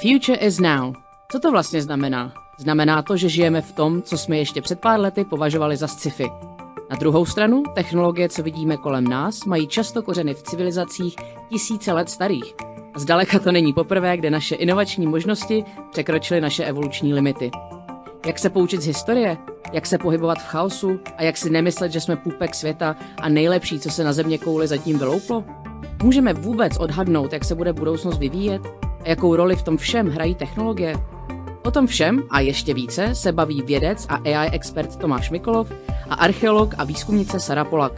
future is now. Co to vlastně znamená? Znamená to, že žijeme v tom, co jsme ještě před pár lety považovali za sci-fi. Na druhou stranu, technologie, co vidíme kolem nás, mají často kořeny v civilizacích tisíce let starých. A zdaleka to není poprvé, kde naše inovační možnosti překročily naše evoluční limity. Jak se poučit z historie? Jak se pohybovat v chaosu? A jak si nemyslet, že jsme půpek světa a nejlepší, co se na země kouli zatím vylouplo? Můžeme vůbec odhadnout, jak se bude budoucnost vyvíjet? A jakou roli v tom všem hrají technologie? O tom všem a ještě více se baví vědec a AI expert Tomáš Mikolov a archeolog a výzkumnice Sara Polak.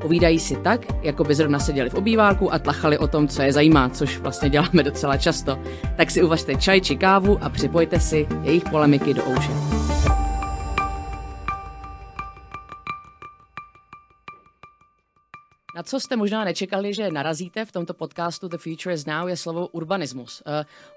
Povídají si tak, jako by zrovna seděli v obýváku a tlachali o tom, co je zajímá, což vlastně děláme docela často. Tak si uvažte čaj či kávu a připojte si jejich polemiky do ouše. Na co jste možná nečekali, že narazíte v tomto podcastu The Future is Now, je slovo urbanismus. Uh,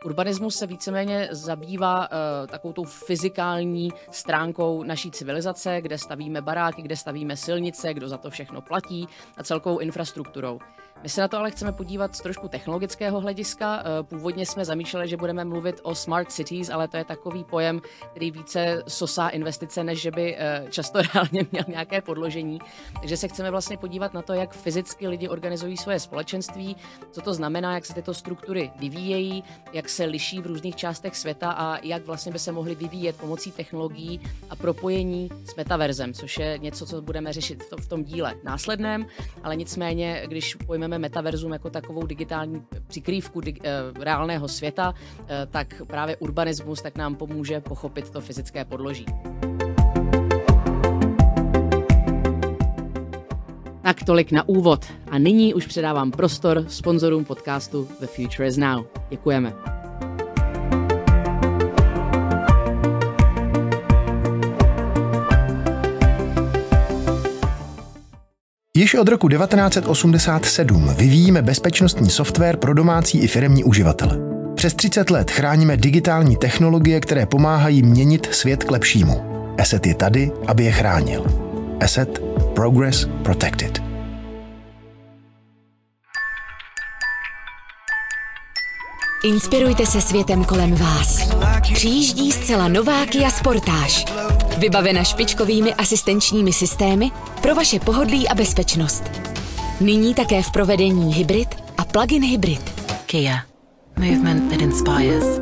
urbanismus se víceméně zabývá uh, takovou tou fyzikální stránkou naší civilizace, kde stavíme baráky, kde stavíme silnice, kdo za to všechno platí a celkovou infrastrukturou. My se na to ale chceme podívat z trošku technologického hlediska. Eh, původně jsme zamýšleli, že budeme mluvit o smart cities, ale to je takový pojem, který více sosá investice, než že by eh, často reálně měl nějaké podložení. Takže se chceme vlastně podívat na to, jak fyzicky lidi organizují svoje společenství, co to znamená, jak se tyto struktury vyvíjejí, jak se liší v různých částech světa a jak vlastně by se mohly vyvíjet pomocí technologií a propojení s metaverzem, což je něco, co budeme řešit v tom díle následném, ale nicméně, když pojmeme vezmeme metaverzum jako takovou digitální přikrývku dig, uh, reálného světa, uh, tak právě urbanismus tak nám pomůže pochopit to fyzické podloží. Tak tolik na úvod. A nyní už předávám prostor sponzorům podcastu The Future is Now. Děkujeme. Již od roku 1987 vyvíjíme bezpečnostní software pro domácí i firemní uživatele. Přes 30 let chráníme digitální technologie, které pomáhají měnit svět k lepšímu. Asset je tady, aby je chránil. Asset Progress Protected. Inspirujte se světem kolem vás. Přijíždí zcela nová Kia Sportage. Vybavena špičkovými asistenčními systémy pro vaše pohodlí a bezpečnost. Nyní také v provedení hybrid a plug-in hybrid. Kia. Movement that inspires.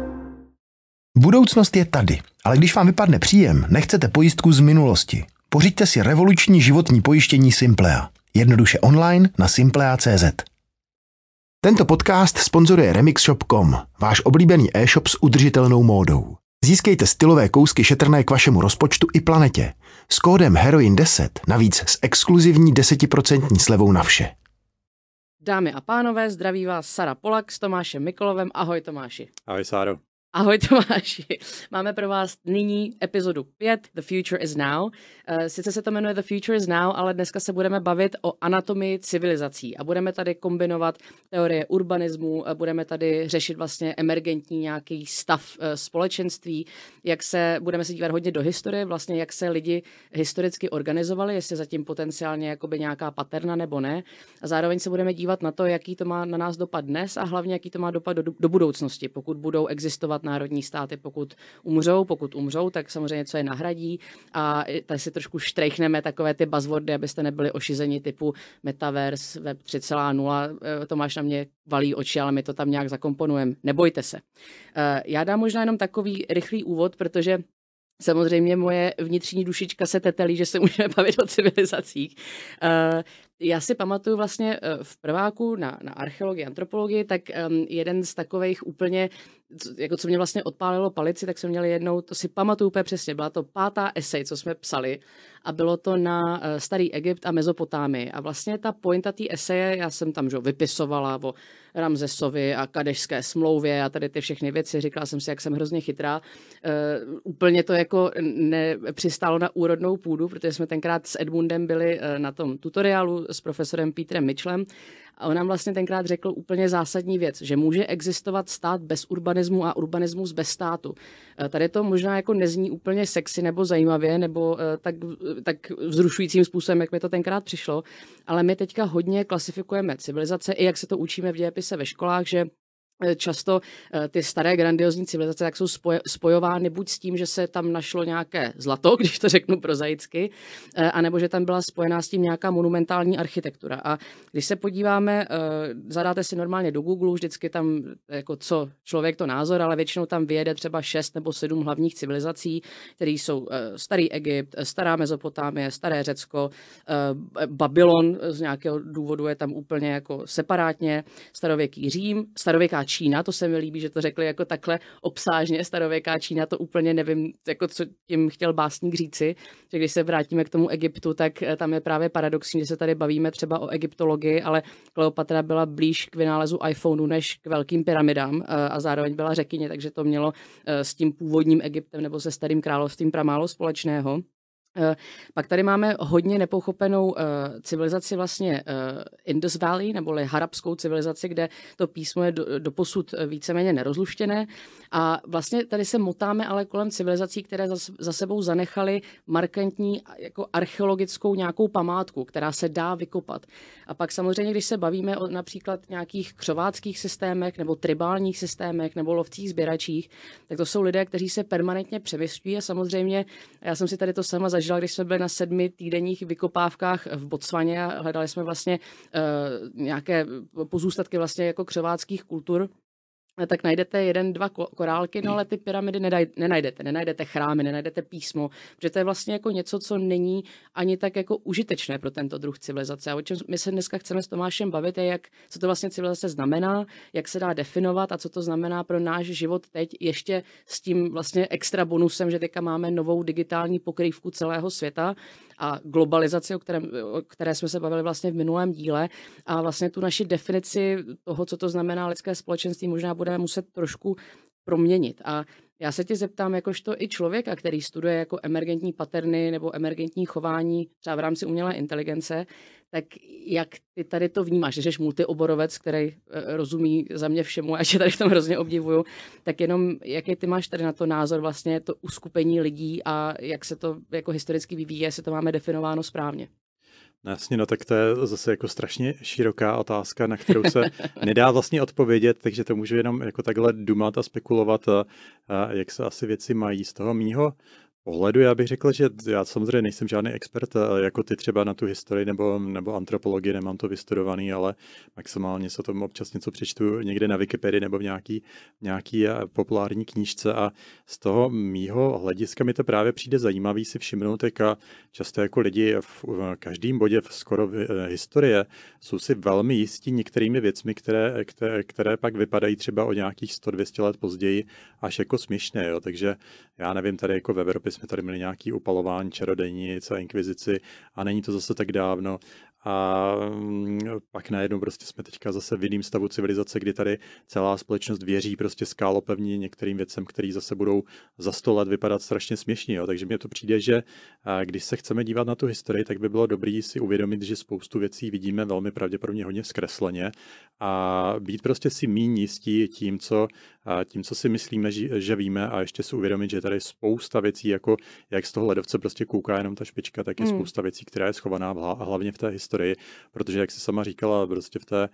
Budoucnost je tady, ale když vám vypadne příjem, nechcete pojistku z minulosti. Pořiďte si revoluční životní pojištění Simplea. Jednoduše online na simplea.cz. Tento podcast sponzoruje remixshop.com, váš oblíbený e-shop s udržitelnou módou. Získejte stylové kousky šetrné k vašemu rozpočtu i planetě. S kódem HEROIN10 navíc s exkluzivní 10% slevou na vše. Dámy a pánové, zdraví vás Sara Polak s Tomášem Mikolovem. Ahoj Tomáši. Ahoj Sáro. Ahoj Tomáši, máme pro vás nyní epizodu 5, The Future is Now. Eh, sice se to jmenuje The Future is Now, ale dneska se budeme bavit o anatomii civilizací a budeme tady kombinovat teorie urbanismu, budeme tady řešit vlastně emergentní nějaký stav eh, společenství, jak se, budeme se dívat hodně do historie, vlastně jak se lidi historicky organizovali, jestli zatím potenciálně jakoby nějaká paterna nebo ne. A zároveň se budeme dívat na to, jaký to má na nás dopad dnes a hlavně jaký to má dopad do, do budoucnosti, pokud budou existovat existovat národní státy, pokud umřou. Pokud umřou, tak samozřejmě co je nahradí. A tady si trošku štrejchneme takové ty buzzwordy, abyste nebyli ošizeni typu Metaverse, Web 3.0. Eh, Tomáš na mě valí oči, ale my to tam nějak zakomponujeme. Nebojte se. Eh, já dám možná jenom takový rychlý úvod, protože Samozřejmě moje vnitřní dušička se tetelí, že se můžeme bavit o civilizacích. Já si pamatuju vlastně v prváku na, na archeologii, antropologii, tak um, jeden z takových úplně jako co mě vlastně odpálilo palici, tak jsme měli jednou, to si pamatuju úplně přesně, byla to pátá esej, co jsme psali a bylo to na uh, starý Egypt a Mezopotámii. A vlastně ta pointa té eseje, já jsem tam že, vypisovala o Ramzesovi a Kadešské smlouvě a tady ty všechny věci, říkala jsem si, jak jsem hrozně chytrá. Uh, úplně to jako nepřistálo na úrodnou půdu, protože jsme tenkrát s Edmundem byli uh, na tom tutoriálu s profesorem Petrem Mitchellem a on nám vlastně tenkrát řekl úplně zásadní věc, že může existovat stát bez urbanismu a urbanismus bez státu. Eh, tady to možná jako nezní úplně sexy nebo zajímavě, nebo eh, tak, tak vzrušujícím způsobem, jak mi to tenkrát přišlo, ale my teďka hodně klasifikujeme civilizace, i jak se to učíme v dějepise ve školách, že často eh, ty staré grandiozní civilizace tak jsou spojovány buď s tím, že se tam našlo nějaké zlato, když to řeknu prozaicky, eh, anebo že tam byla spojená s tím nějaká monumentální architektura. A když se podíváme, zadáte si normálně do Google, vždycky tam jako co člověk to názor, ale většinou tam vyjede třeba šest nebo sedm hlavních civilizací, které jsou starý Egypt, stará Mezopotámie, staré Řecko, Babylon z nějakého důvodu je tam úplně jako separátně, starověký Řím, starověká Čína, to se mi líbí, že to řekli jako takhle obsážně, starověká Čína, to úplně nevím, jako co tím chtěl básník říci, že když se vrátíme k tomu Egyptu, tak eh, tam je právě paradoxní, že se tady bavíme třeba o egyptologii, ale Kleopatra byla blíž k vynálezu iPhoneu než k velkým pyramidám eh, a zároveň byla řekyně, takže to mělo eh, s tím původním Egyptem nebo se starým královstvím pramálo společného. Eh, pak tady máme hodně nepochopenou uh, civilizaci vlastně uh, Indus Valley, neboli harabskou civilizaci, kde to písmo je do, doposud víceméně nerozluštěné. A vlastně tady se motáme ale kolem civilizací, které za, sebou zanechaly markantní jako archeologickou nějakou památku, která se dá vykopat. A pak samozřejmě, když se bavíme o například nějakých křováckých systémech nebo tribálních systémech nebo lovcích sběračích, tak to jsou lidé, kteří se permanentně převystují a samozřejmě, já jsem si tady to sama zažila, když jsme byli na sedmi týdenních vykopávkách v Botswaně a hledali jsme vlastně uh, nějaké pozůstatky vlastně jako křováckých kultur, tak najdete jeden, dva korálky, no ale ty pyramidy nenajdete. Nenajdete chrámy, nenajdete písmo, protože to je vlastně jako něco, co není ani tak jako užitečné pro tento druh civilizace. A o čem my se dneska chceme s Tomášem bavit, je, jak, co to vlastně civilizace znamená, jak se dá definovat a co to znamená pro náš život teď ještě s tím vlastně extra bonusem, že teďka máme novou digitální pokrývku celého světa a globalizaci, o, kterém, o které jsme se bavili vlastně v minulém díle. A vlastně tu naši definici toho, co to znamená lidské společenství, možná budeme muset trošku proměnit. A já se tě zeptám, jakožto i člověka, který studuje jako emergentní paterny nebo emergentní chování třeba v rámci umělé inteligence, tak jak ty tady to vnímáš, že jsi multioborovec, který eh, rozumí za mě všemu a že tady v tom hrozně obdivuju, tak jenom jaký ty máš tady na to názor vlastně to uskupení lidí a jak se to jako historicky vyvíjí, jestli to máme definováno správně? No jasně, no tak to je zase jako strašně široká otázka, na kterou se nedá vlastně odpovědět, takže to můžu jenom jako takhle dumat a spekulovat, a, a jak se asi věci mají. Z toho mýho pohledu já bych řekl, že já samozřejmě nejsem žádný expert jako ty třeba na tu historii nebo, nebo antropologii, nemám to vystudovaný, ale maximálně se tomu občas něco přečtu někde na Wikipedii nebo v nějaký, nějaký eh, populární knížce a z toho mýho hlediska mi to právě přijde zajímavý si všimnout, jak často jako lidi v každém bodě v skoro v eh, historie jsou si velmi jistí některými věcmi, které, které, které pak vypadají třeba o nějakých 100-200 let později až jako směšné. Jo. Takže já nevím, tady jako v Evropě jsme tady měli nějaký upalování čarodejnic a inkvizici a není to zase tak dávno a mm, pak najednou prostě jsme teďka zase v jiném stavu civilizace, kdy tady celá společnost věří prostě skálopevně některým věcem, který zase budou za sto let vypadat strašně směšně. Jo. Takže mně to přijde, že když se chceme dívat na tu historii, tak by bylo dobré si uvědomit, že spoustu věcí vidíme velmi pravděpodobně hodně zkresleně a být prostě si méně jistí tím, co, tím, co si myslíme, že víme a ještě si uvědomit, že tady je spousta věcí, jako jak z toho ledovce prostě kouká jenom ta špička, tak je hmm. spousta věcí, která je schovaná hlavně v té historii historii, protože jak jsi sama říkala, prostě v, té,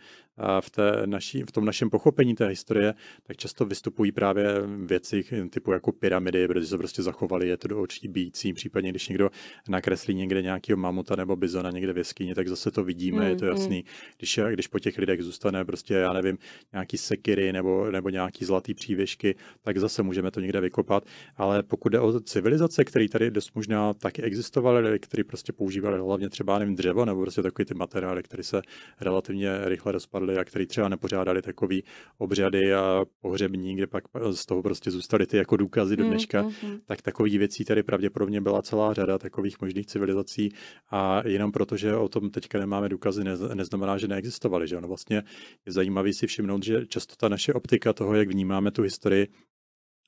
v, té naší, v tom našem pochopení té historie, tak často vystupují právě věci typu jako pyramidy, protože se prostě zachovali, je to do očí bící, případně když někdo nakreslí někde nějakého mamuta nebo bizona někde v jeskyni, tak zase to vidíme, mm, je to mm, mm. jasný. Když, když po těch lidech zůstane prostě, já nevím, nějaký sekiry nebo, nebo nějaký zlatý přívěšky, tak zase můžeme to někde vykopat. Ale pokud jde o civilizace, které tady dost možná taky existovaly, které prostě používali hlavně třeba nevím, dřevo nebo prostě takový ty materiály, které se relativně rychle rozpadly a které třeba nepořádali takový obřady a pohřební, kde pak z toho prostě zůstaly ty jako důkazy do mm, dneška, mm, mm, mm. tak takových věcí tady pravděpodobně byla celá řada takových možných civilizací a jenom proto, že o tom teďka nemáme důkazy, neznamená, že neexistovaly. Že? No vlastně je zajímavý si všimnout, že často ta naše optika toho, jak vnímáme tu historii,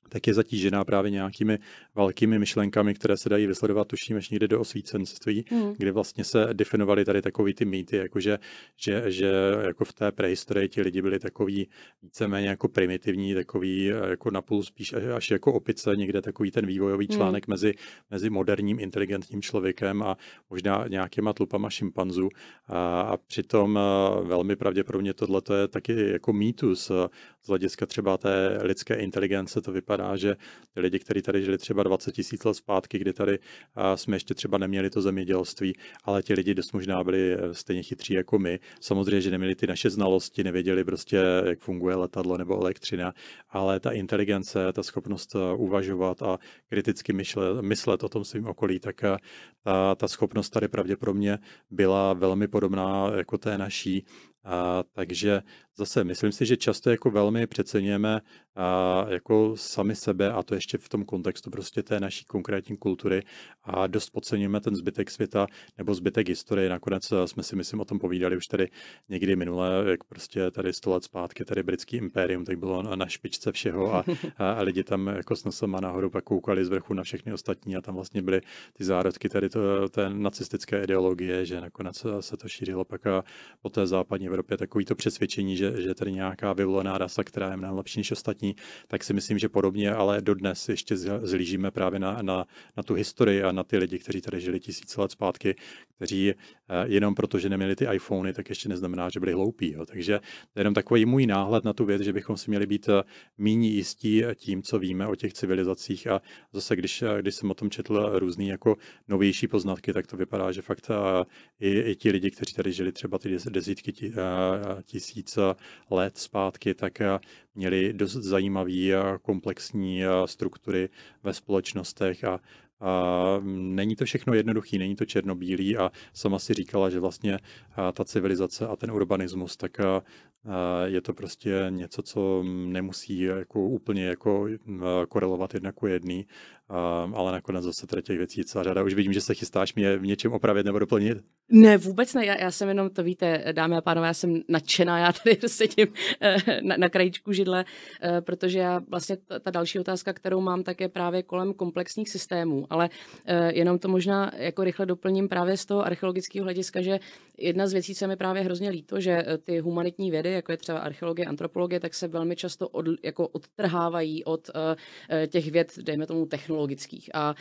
tak je zatížená právě nějakými velkými myšlenkami, které se dají vysledovat, tuším, až někde do osvícenství, mm. kde vlastně se definovaly tady takový ty mýty, jakože, že, že jako v té prehistorii ti lidi byli takový víceméně jako primitivní, takový jako napůl spíš až jako opice, někde takový ten vývojový hmm. článek mm. mezi, mezi moderním inteligentním člověkem a možná nějakýma tlupama šimpanzů. A, a přitom velmi pravděpodobně tohle je taky jako mýtus z hlediska třeba té lidské inteligence to vypadá, že ty lidi, kteří tady žili třeba 20 tisíc let zpátky, kdy tady jsme ještě třeba neměli to zemědělství, ale ti lidi dost možná byli e, stejně chytří jako my. Samozřejmě, že neměli ty naše znalosti, nevěděli prostě, jak funguje letadlo nebo elektřina, ale ta inteligence, ta schopnost e, uvažovat a kriticky myšlet, myslet o tom svým okolí, tak e, ta, ta schopnost tady pravděpodobně byla velmi podobná jako té naší. A, takže zase myslím si, že často jako velmi přeceňujeme a, jako sami sebe a to ještě v tom kontextu prostě té naší konkrétní kultury a dost podceňujeme ten zbytek světa nebo zbytek historie. Nakonec jsme si myslím o tom povídali už tady někdy minule, jak prostě tady 100 let zpátky tady britský impérium, tak bylo na, na špičce všeho a, a, a lidi tam jako s nosama nahoru pak koukali z vrchu na všechny ostatní a tam vlastně byly ty zárodky tady to, té nacistické ideologie, že nakonec se to šířilo pak a po té západní Evropě takový to přesvědčení, že, že tady nějaká vyvolená rasa, která je mnohem lepší než ostatní, tak si myslím, že podobně, ale dodnes ještě zlížíme právě na, na, na tu historii a na ty lidi, kteří tady žili tisíce let zpátky, kteří eh, jenom proto, že neměli ty iPhony, tak ještě neznamená, že byli hloupí. Jo. Takže to je jenom takový můj náhled na tu věc, že bychom si měli být eh, míní jistí tím, co víme o těch civilizacích a zase, když, eh, když jsem o tom četl různý jako novější poznatky, tak to vypadá, že fakt i, i ti lidi, kteří tady žili třeba ty desítky tisíc let zpátky, tak měli dost zajímavé komplexní struktury ve společnostech a a není to všechno jednoduchý, není to černobílý a sama si říkala, že vlastně ta civilizace a ten urbanismus, tak je to prostě něco, co nemusí jako úplně jako korelovat jedna ku jedný, ale nakonec zase teda těch věcí celá řada. Už vidím, že se chystáš mě v něčem opravit nebo doplnit. Ne, vůbec ne. Já, já jsem jenom, to víte, dámy a pánové, já jsem nadšená, já tady sedím eh, na, na krajičku židle, eh, protože já vlastně ta, ta další otázka, kterou mám, tak je právě kolem komplexních systémů, ale eh, jenom to možná jako rychle doplním právě z toho archeologického hlediska, že jedna z věcí, co mi právě hrozně líto, že ty humanitní vědy, jako je třeba archeologie, antropologie, tak se velmi často od, jako odtrhávají od těch věd, dejme tomu technologických. A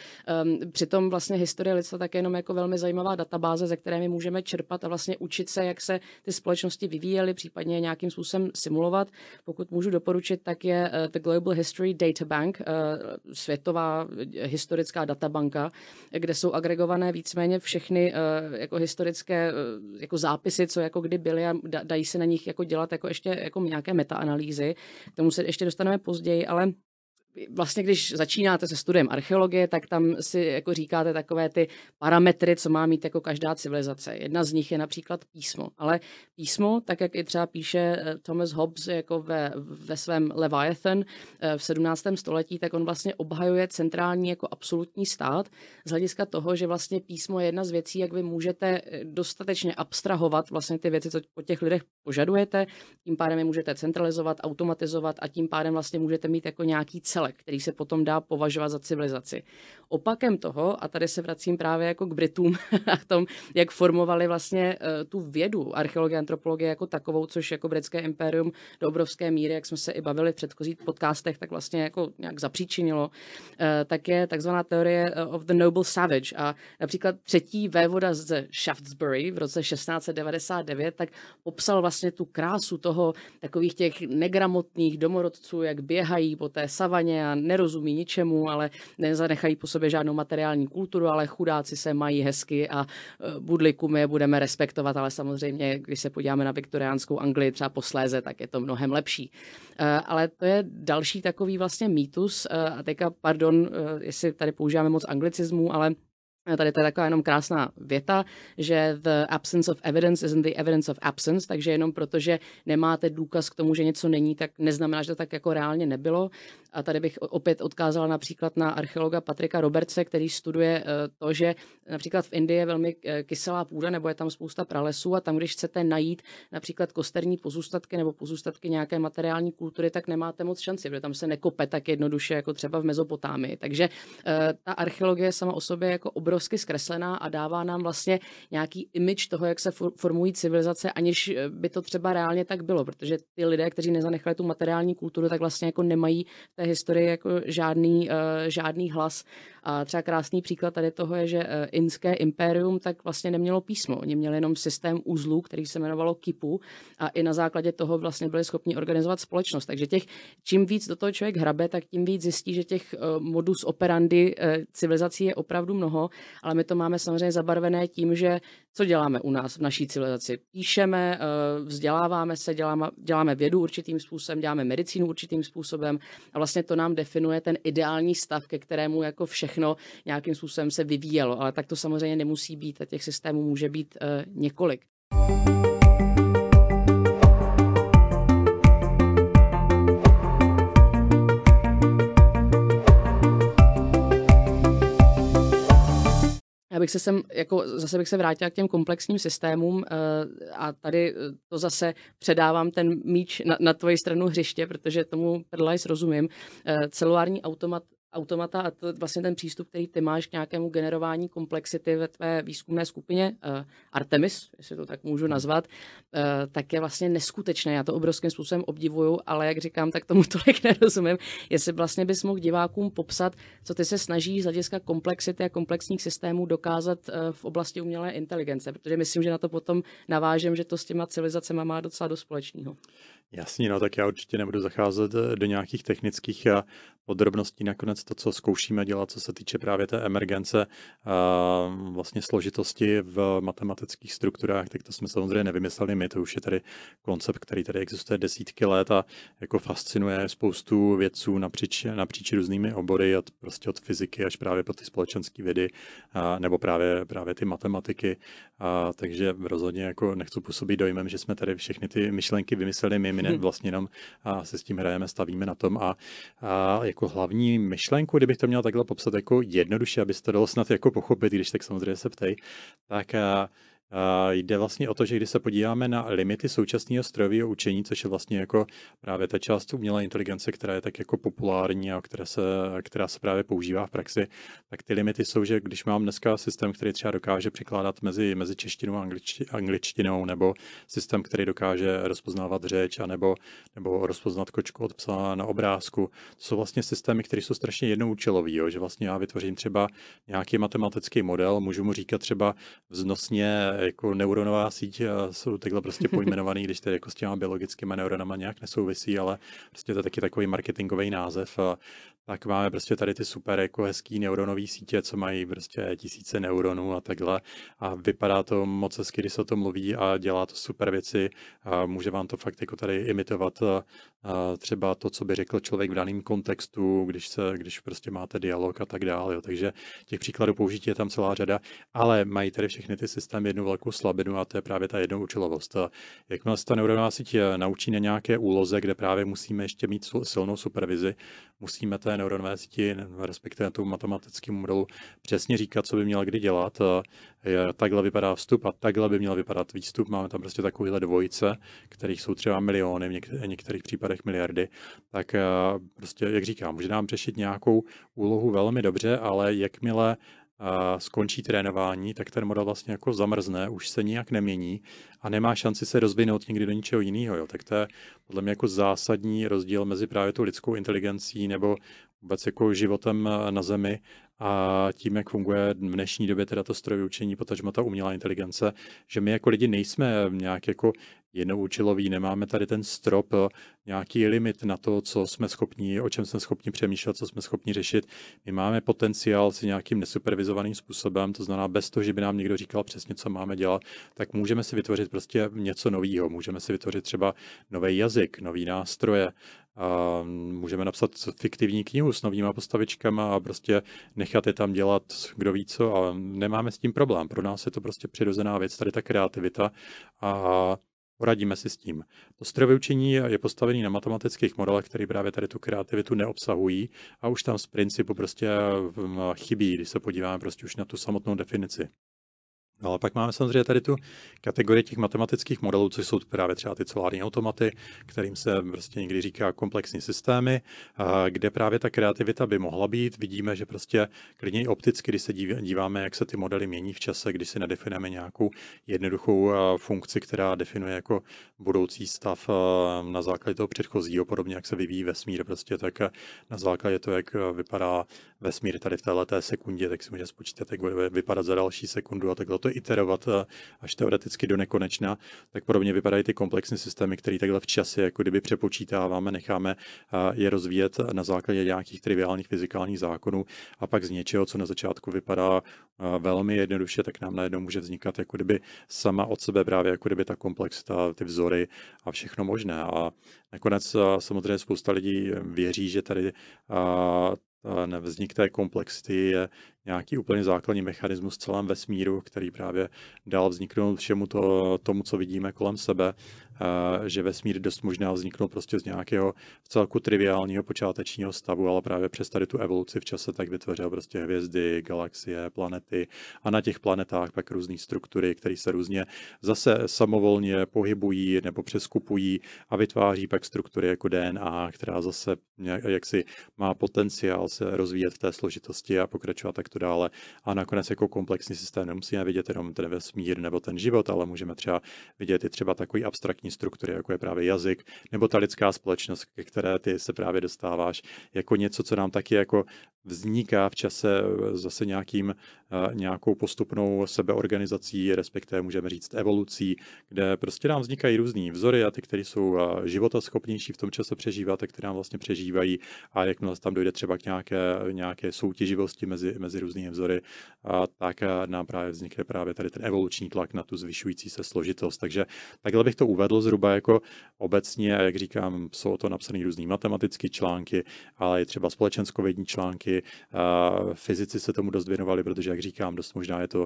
um, přitom vlastně historie lidstva tak je jenom jako velmi zajímavá databáze, ze které my můžeme čerpat a vlastně učit se, jak se ty společnosti vyvíjely, případně nějakým způsobem simulovat. Pokud můžu doporučit, tak je uh, The Global History Data Bank, uh, světová historická databanka, kde jsou agregované víceméně všechny uh, jako historické uh, jako zápisy, co jako kdy byly a dají se na nich jako dělat jako ještě jako nějaké metaanalýzy. K tomu se ještě dostaneme později, ale vlastně, když začínáte se studiem archeologie, tak tam si jako říkáte takové ty parametry, co má mít jako každá civilizace. Jedna z nich je například písmo. Ale písmo, tak jak i třeba píše eh, Thomas Hobbes jako ve, ve svém Leviathan eh, v 17. století, tak on vlastně obhajuje centrální jako absolutní stát z hlediska toho, že vlastně písmo je jedna z věcí, jak vy můžete eh, dostatečně abstrahovat vlastně ty věci, co po těch lidech požadujete, tím pádem je můžete centralizovat, automatizovat a tím pádem vlastně můžete mít jako nějaký celek celek, který se potom dá považovat za civilizaci. Opakem toho, a tady se vracím právě jako k Britům a tom, jak formovali vlastně uh, tu vědu, archeologie, antropologie jako takovou, což jako britské impérium do obrovské míry, jak jsme se i bavili v předchozích podcastech, tak vlastně jako nějak zapříčinilo, uh, tak je takzvaná teorie eh, of the noble savage. A například třetí vévoda z Shaftesbury v roce 1699, tak popsal vlastně tu krásu toho takových těch negramotných domorodců, jak běhají po té savaně a nerozumí ničemu, ale nezanechají po sobě žádnou materiální kulturu, ale chudáci se mají hezky a e, budliku my je budeme respektovat, ale samozřejmě, když se podíváme na viktoriánskou Anglii třeba posléze, tak je to mnohem lepší. E, ale to je další takový vlastně mýtus e, a teďka, pardon, jestli tady používáme moc anglicismů, ale Tady to je taková jenom krásná věta, že the absence of evidence isn't the evidence of absence, takže jenom protože nemáte důkaz k tomu, že něco není, tak neznamená, že to tak jako reálně nebylo. A tady bych opět odkázala například na archeologa Patrika Robertse, který studuje eh, to, že například v Indii je velmi eh, kyselá půda nebo je tam spousta pralesů a tam, když chcete najít například kosterní pozůstatky nebo pozůstatky nějaké materiální kultury, tak nemáte moc šanci, protože tam se nekope tak jednoduše jako třeba v Mezopotámii. Takže eh, ta archeologie sama o sobě je jako obrovsky zkreslená a dává nám vlastně nějaký image toho, jak se formují civilizace, aniž by to třeba reálně tak bylo, protože ty lidé, kteří nezanechali tu materiální kulturu, tak vlastně jako nemají té historii jako žádný, uh, žádný hlas. A třeba krásný příklad tady toho je, že uh, inské impérium tak vlastně nemělo písmo. Oni měli jenom systém uzlů, který se jmenovalo Kipu a i na základě toho vlastně byli schopni organizovat společnost. Takže těch, čím víc do toho člověk hrabe, tak tím víc zjistí, že těch uh, modus operandi uh, civilizací je opravdu mnoho, ale my to máme samozřejmě zabarvené tím, že co děláme u nás v naší civilizaci? Píšeme, vzděláváme se, děláme, děláme vědu určitým způsobem, děláme medicínu určitým způsobem a vlastně to nám definuje ten ideální stav, ke kterému jako všechno nějakým způsobem se vyvíjelo. Ale tak to samozřejmě nemusí být a těch systémů může být uh, několik. Já bych se sem, jako zase bych se vrátila k těm komplexním systémům uh, a tady to zase předávám ten míč na, na tvoji stranu hřiště, protože tomu Perlice rozumím. Celulární automat automata a to vlastně ten přístup, který ty máš k nějakému generování komplexity ve tvé výzkumné skupině uh, Artemis, jestli to tak můžu nazvat, uh, tak je vlastně neskutečné. Já to obrovským způsobem obdivuju, ale jak říkám, tak tomu tolik nerozumím. Jestli vlastně bys mohl divákům popsat, co ty se snaží z hlediska komplexity a komplexních systémů dokázat uh, v oblasti umělé inteligence, protože myslím, že na to potom navážem, že to s těma civilizacemi má docela dost společného. Jasně, no tak já určitě nebudu zacházet do nějakých technických podrobností. Nakonec to, co zkoušíme dělat, co se týče právě té emergence a vlastně složitosti v matematických strukturách, tak to jsme samozřejmě nevymysleli my, to už je tady koncept, který tady existuje desítky let a jako fascinuje spoustu vědců napříč, napříč různými obory, od, prostě od fyziky až právě po ty společenské vědy, nebo právě, právě ty matematiky. Takže rozhodně jako nechci působit dojmem, že jsme tady všechny ty myšlenky vymysleli my, my ne, vlastně jenom a se s tím hrajeme, stavíme na tom. A, a jako hlavní myšlenku, kdybych to měl takhle popsat jako jednoduše, abyste to dalo snad jako pochopit, když tak samozřejmě se ptej, tak Jde vlastně o to, že když se podíváme na limity současného strojového učení, což je vlastně jako právě ta část umělé inteligence, která je tak jako populární a která se, která se právě používá v praxi, tak ty limity jsou, že když mám dneska systém, který třeba dokáže překládat mezi, mezi češtinou a angličtinou, nebo systém, který dokáže rozpoznávat řeč, anebo, nebo rozpoznat kočku od psa na obrázku, to jsou vlastně systémy, které jsou strašně jednoučilový, jo? že vlastně já vytvořím třeba nějaký matematický model, můžu mu říkat třeba vznosně jako neuronová síť jsou takhle prostě pojmenovaný, když to jako s těma biologickými neuronama nějak nesouvisí, ale prostě to je taky takový marketingový název tak máme prostě tady ty super jako hezký neuronové sítě, co mají prostě tisíce neuronů a takhle a vypadá to moc hezky, když se o tom mluví a dělá to super věci a může vám to fakt jako tady imitovat a třeba to, co by řekl člověk v daném kontextu, když, se, když prostě máte dialog a tak dále. Jo. Takže těch příkladů použití je tam celá řada, ale mají tady všechny ty systémy jednu velkou slabinu a to je právě ta jednoučilovost. Jakmile se ta neuronová síť naučí na nějaké úloze, kde právě musíme ještě mít silnou supervizi, musíme té neuronové síti, respektive tomu matematickému modelu, přesně říkat, co by měl kdy dělat. Takhle vypadá vstup a takhle by měl vypadat výstup. Máme tam prostě takovýhle dvojice, kterých jsou třeba miliony, v některých případech miliardy. Tak prostě, jak říkám, může nám řešit nějakou úlohu velmi dobře, ale jakmile skončí trénování, tak ten model vlastně jako zamrzne, už se nijak nemění a nemá šanci se rozvinout někdy do ničeho jiného. Tak to je podle mě jako zásadní rozdíl mezi právě tou lidskou inteligencí nebo vůbec jako životem na Zemi a tím, jak funguje v dnešní době teda to strojové učení, potažmo ta umělá inteligence, že my jako lidi nejsme nějak jako jednoučiloví, nemáme tady ten strop, nějaký limit na to, co jsme schopni, o čem jsme schopni přemýšlet, co jsme schopni řešit. My máme potenciál si nějakým nesupervizovaným způsobem, to znamená bez toho, že by nám někdo říkal přesně, co máme dělat, tak můžeme si vytvořit prostě něco nového. Můžeme si vytvořit třeba nový jazyk, nový nástroje, a můžeme napsat fiktivní knihu s novýma postavičkama a prostě nechat je tam dělat kdo ví co a nemáme s tím problém. Pro nás je to prostě přirozená věc, tady ta kreativita a Poradíme si s tím. To strojové učení je postavené na matematických modelech, které právě tady tu kreativitu neobsahují a už tam z principu prostě chybí, když se podíváme prostě už na tu samotnou definici. No ale pak máme samozřejmě tady tu kategorii těch matematických modelů, což jsou právě třeba ty solární automaty, kterým se prostě někdy říká komplexní systémy, kde právě ta kreativita by mohla být. Vidíme, že prostě klidně opticky, když se díváme, jak se ty modely mění v čase, když si nadefinujeme nějakou jednoduchou funkci, která definuje jako budoucí stav na základě toho předchozího, podobně jak se vyvíjí vesmír, prostě tak na základě toho, jak vypadá vesmír tady v této sekundě, tak si může spočítat, jak bude vypadat za další sekundu a takhle to iterovat eh, až teoreticky do nekonečna, tak podobně vypadají ty komplexní systémy, které takhle v čase, jako kdyby přepočítáváme, necháme je rozvíjet na základě nějakých triviálních fyzikálních zákonů a pak z něčeho, co na začátku vypadá velmi jednoduše, tak nám najednou může vznikat jako kdyby sama od sebe právě jako kdyby ta komplexita, ty vzory a všechno možné. A nakonec samozřejmě spousta lidí věří, že tady nevznik té komplexity je nějaký úplně základní mechanismus v celém vesmíru, který právě dal vzniknout všemu to, tomu, co vidíme kolem sebe, že vesmír dost možná vzniknul prostě z nějakého celku triviálního počátečního stavu, ale právě přes tady tu evoluci v čase tak vytvořil prostě hvězdy, galaxie, planety a na těch planetách pak různé struktury, které se různě zase samovolně pohybují nebo přeskupují a vytváří pak struktury jako DNA, která zase jaksi má potenciál se rozvíjet v té složitosti a pokračovat takto to dále. A nakonec jako komplexní systém nemusíme vidět jenom ten vesmír nebo ten život, ale můžeme třeba vidět i třeba takový abstraktní struktury, jako je právě jazyk, nebo ta lidská společnost, ke které ty se právě dostáváš, jako něco, co nám taky jako vzniká v čase zase nějakým, eh, nějakou postupnou sebeorganizací, respektive můžeme říct evolucí, kde prostě nám vznikají různý vzory a ty, které jsou eh, životaschopnější v tom čase přežívat, tak které nám vlastně přežívají a jakmile tam dojde třeba k nějaké, nějaké soutěživosti mezi, mezi různými vzory, a tak eh, nám právě vznikne právě tady ten evoluční tlak na tu zvyšující se složitost. Takže takhle bych to uvedl zhruba jako obecně, jak říkám, jsou to napsané různý matematické články, ale i třeba společenskovědní články, fyzici se tomu dost věnovali, protože, jak říkám, dost možná je to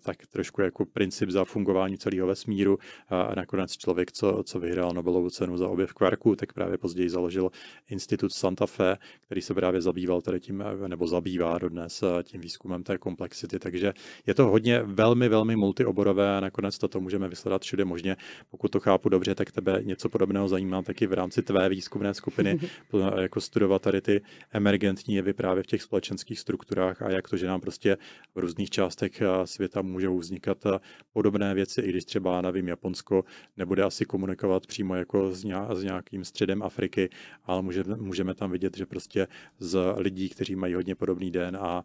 tak trošku jako princip za fungování celého vesmíru a nakonec člověk, co, co vyhrál Nobelovu cenu za objev kvarků, tak právě později založil Institut Santa Fe, který se právě zabýval tady tím, nebo zabývá dodnes tím výzkumem té komplexity, takže je to hodně velmi, velmi multioborové a nakonec toto můžeme vysledat všude možně. Pokud to chápu dobře, tak tebe něco podobného zajímá taky v rámci tvé výzkumné skupiny, jako studovat tady ty emergentní jevy právě v těch společenských strukturách a jak to, že nám prostě v různých částech eh, světa můžou vznikat eh, podobné věci, i když třeba, nevím, Japonsko nebude asi komunikovat přímo jako s, nějakým středem Afriky, ale můžeme, můžeme tam vidět, že prostě z lidí, kteří mají hodně podobný DNA, Eh,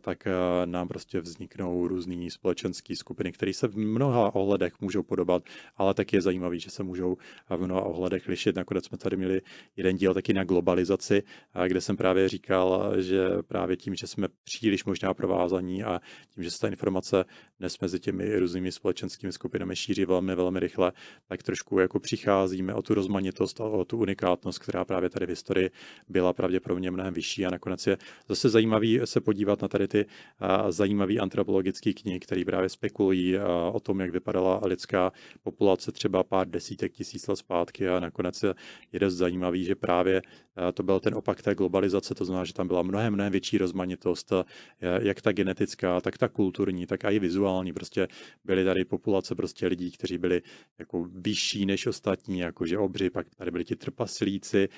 tak eh, nám prostě vzniknou různé společenské skupiny, které se v mnoha ohledech můžou podobat, ale taky je zajímavé, že se můžou v mnoha ohledech lišit. Nakonec jsme tady měli jeden díl taky na globalizaci, eh, kde jsem právě říkal, že právě tím, že jsme příliš možná provázaní a tím, že se ta informace dnes mezi těmi různými společenskými skupinami šíří velmi, velmi rychle, tak trošku jako přicházíme o tu rozmanitost a o tu unikátnost, která právě tady v historii byla pravděpodobně mnohem vyšší a nakonec je zase zajímavý se podívat na tady ty zajímavé antropologické knihy, které právě spekulují o tom, jak vypadala lidská populace třeba pár desítek tisíc let zpátky a nakonec je dost zajímavý, že právě to byl ten opak té globalizace, to znamená, že tam byla mnohem, mnohem větší rozmanitost, jak ta genetická, tak ta kulturní, tak i vizuální. Prostě byly tady populace prostě lidí, kteří byli jako vyšší než ostatní, jakože obři, pak tady byli ti trpaslíci,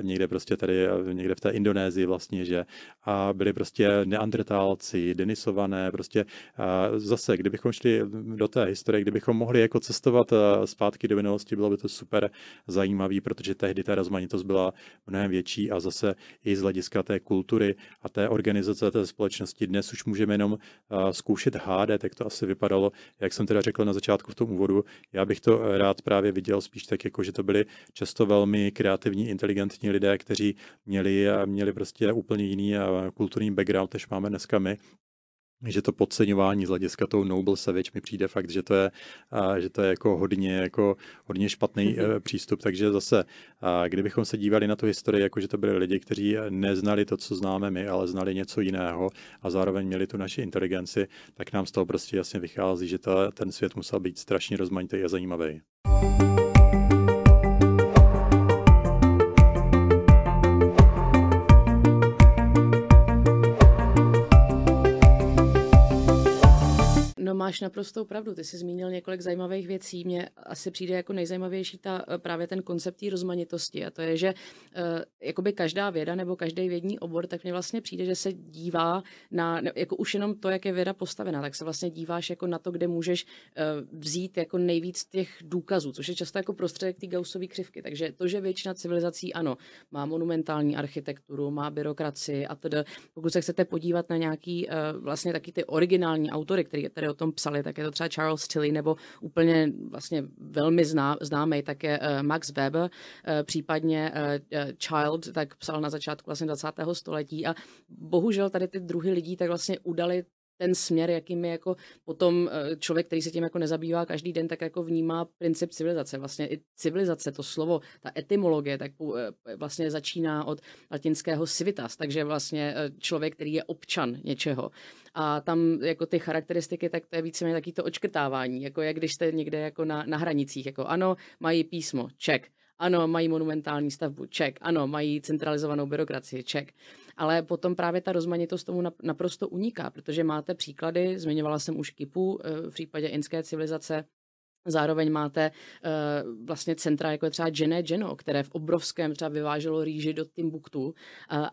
někde prostě tady, někde v té Indonésii vlastně, že a byli prostě neandrtálci, denisované, prostě zase, kdybychom šli do té historie, kdybychom mohli jako cestovat zpátky do minulosti, bylo by to super zajímavý, protože tehdy ta rozmanitost byla mnohem větší a zase i z hlediska té kultury a té organizace té společnosti dnes už můžeme jenom zkoušet hádat, jak to asi vypadalo, jak jsem teda řekl na začátku v tom úvodu, já bych to rád právě viděl spíš tak, jako že to byli často velmi kreativní, inteligentní lidé, kteří měli, měli prostě úplně jiný kulturní background, než máme dneska my že to podceňování z hlediska toho Noble Savage mi přijde fakt, že to je, že to je jako hodně, jako hodně špatný mm-hmm. přístup, takže zase, kdybychom se dívali na tu historii, jako že to byli lidi, kteří neznali to, co známe my, ale znali něco jiného a zároveň měli tu naši inteligenci, tak nám z toho prostě jasně vychází, že ta, ten svět musel být strašně rozmanitý a zajímavý. Máš naprostou pravdu. Ty jsi zmínil několik zajímavých věcí. Mně asi přijde jako nejzajímavější ta, eh, právě ten koncept té rozmanitosti. A to je, že uh, jakoby každá věda nebo každý vědní obor, tak mně vlastně přijde, že se dívá na, jako už jenom to, jak je věda postavená, tak se vlastně díváš jako na to, kde můžeš uh, vzít jako nejvíc těch důkazů, což je často jako prostředek té Gaussové křivky. Takže to, že většina civilizací, ano, má monumentální architekturu, má byrokracii a tedy, pokud se chcete podívat na nějaký vlastně taky ty originální autory, který tady o tom psali, tak je to třeba Charles Tilly, nebo úplně vlastně velmi zná, známý, tak je uh, Max Weber, uh, případně uh, Child, tak psal na začátku vlastně 20. století a bohužel tady ty druhy lidí tak vlastně udali ten směr, jakým je jako potom člověk, který se tím jako nezabývá každý den, tak jako vnímá princip civilizace. Vlastně i civilizace, to slovo, ta etymologie, tak vlastně začíná od latinského civitas, takže vlastně člověk, který je občan něčeho. A tam jako ty charakteristiky, tak to je víceméně taky to očkrtávání, jako jak když jste někde jako na, na hranicích, jako ano, mají písmo, check. Ano, mají monumentální stavbu, check. Ano, mají centralizovanou byrokracii, check. Ale potom právě ta rozmanitost tomu naprosto uniká, protože máte příklady, zmiňovala jsem už Kipu eh, v případě inské civilizace, Zároveň máte uh, vlastně centra, jako je třeba Gene Geno, které v obrovském třeba vyváželo rýži do Timbuktu, uh,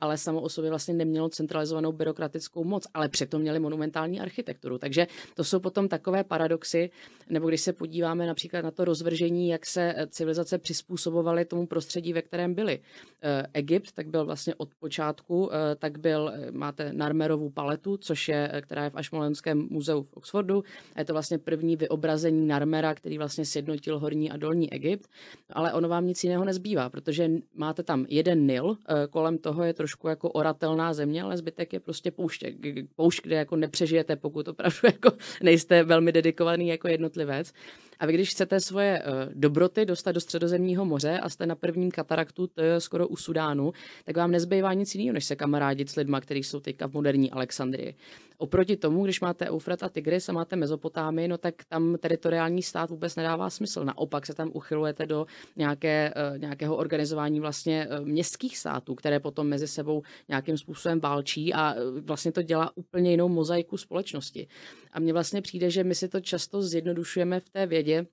ale samo o sobě vlastně nemělo centralizovanou byrokratickou moc, ale přitom měli monumentální architekturu. Takže to jsou potom takové paradoxy, nebo když se podíváme například na to rozvržení, jak se eh, civilizace přizpůsobovaly tomu prostředí, ve kterém byly. Uh, Egypt, tak byl vlastně od počátku, uh, tak byl, máte Narmerovu paletu, což je, která je v Ashmoleanském muzeu v Oxfordu. A je to vlastně první vyobrazení Narmera, který vlastně sjednotil horní a dolní Egypt, ale ono vám nic jiného nezbývá, protože máte tam jeden Nil, eh, kolem toho je trošku jako oratelná země, ale zbytek je prostě pouště, poušť, kde jako nepřežijete, pokud opravdu jako nejste velmi dedikovaný jako jednotlivec. A vy, když chcete svoje uh, dobroty dostat do středozemního moře a jste na prvním kataraktu, to je skoro u Sudánu, tak vám nezbývá nic jiného, než se kamarádit s lidma, kteří jsou teďka v moderní Alexandrii. Oproti tomu, když máte Eufrat a Tigris a máte Mezopotámii, no tak tam teritoriální stát vůbec nedává smysl. Naopak se tam uchylujete do nějaké, uh, nějakého organizování vlastně uh, městských států, které potom mezi sebou nějakým způsobem válčí a uh, vlastně to dělá úplně jinou mozaiku společnosti. A mně vlastně přijde, že my si to často zjednodušujeme v té vědě,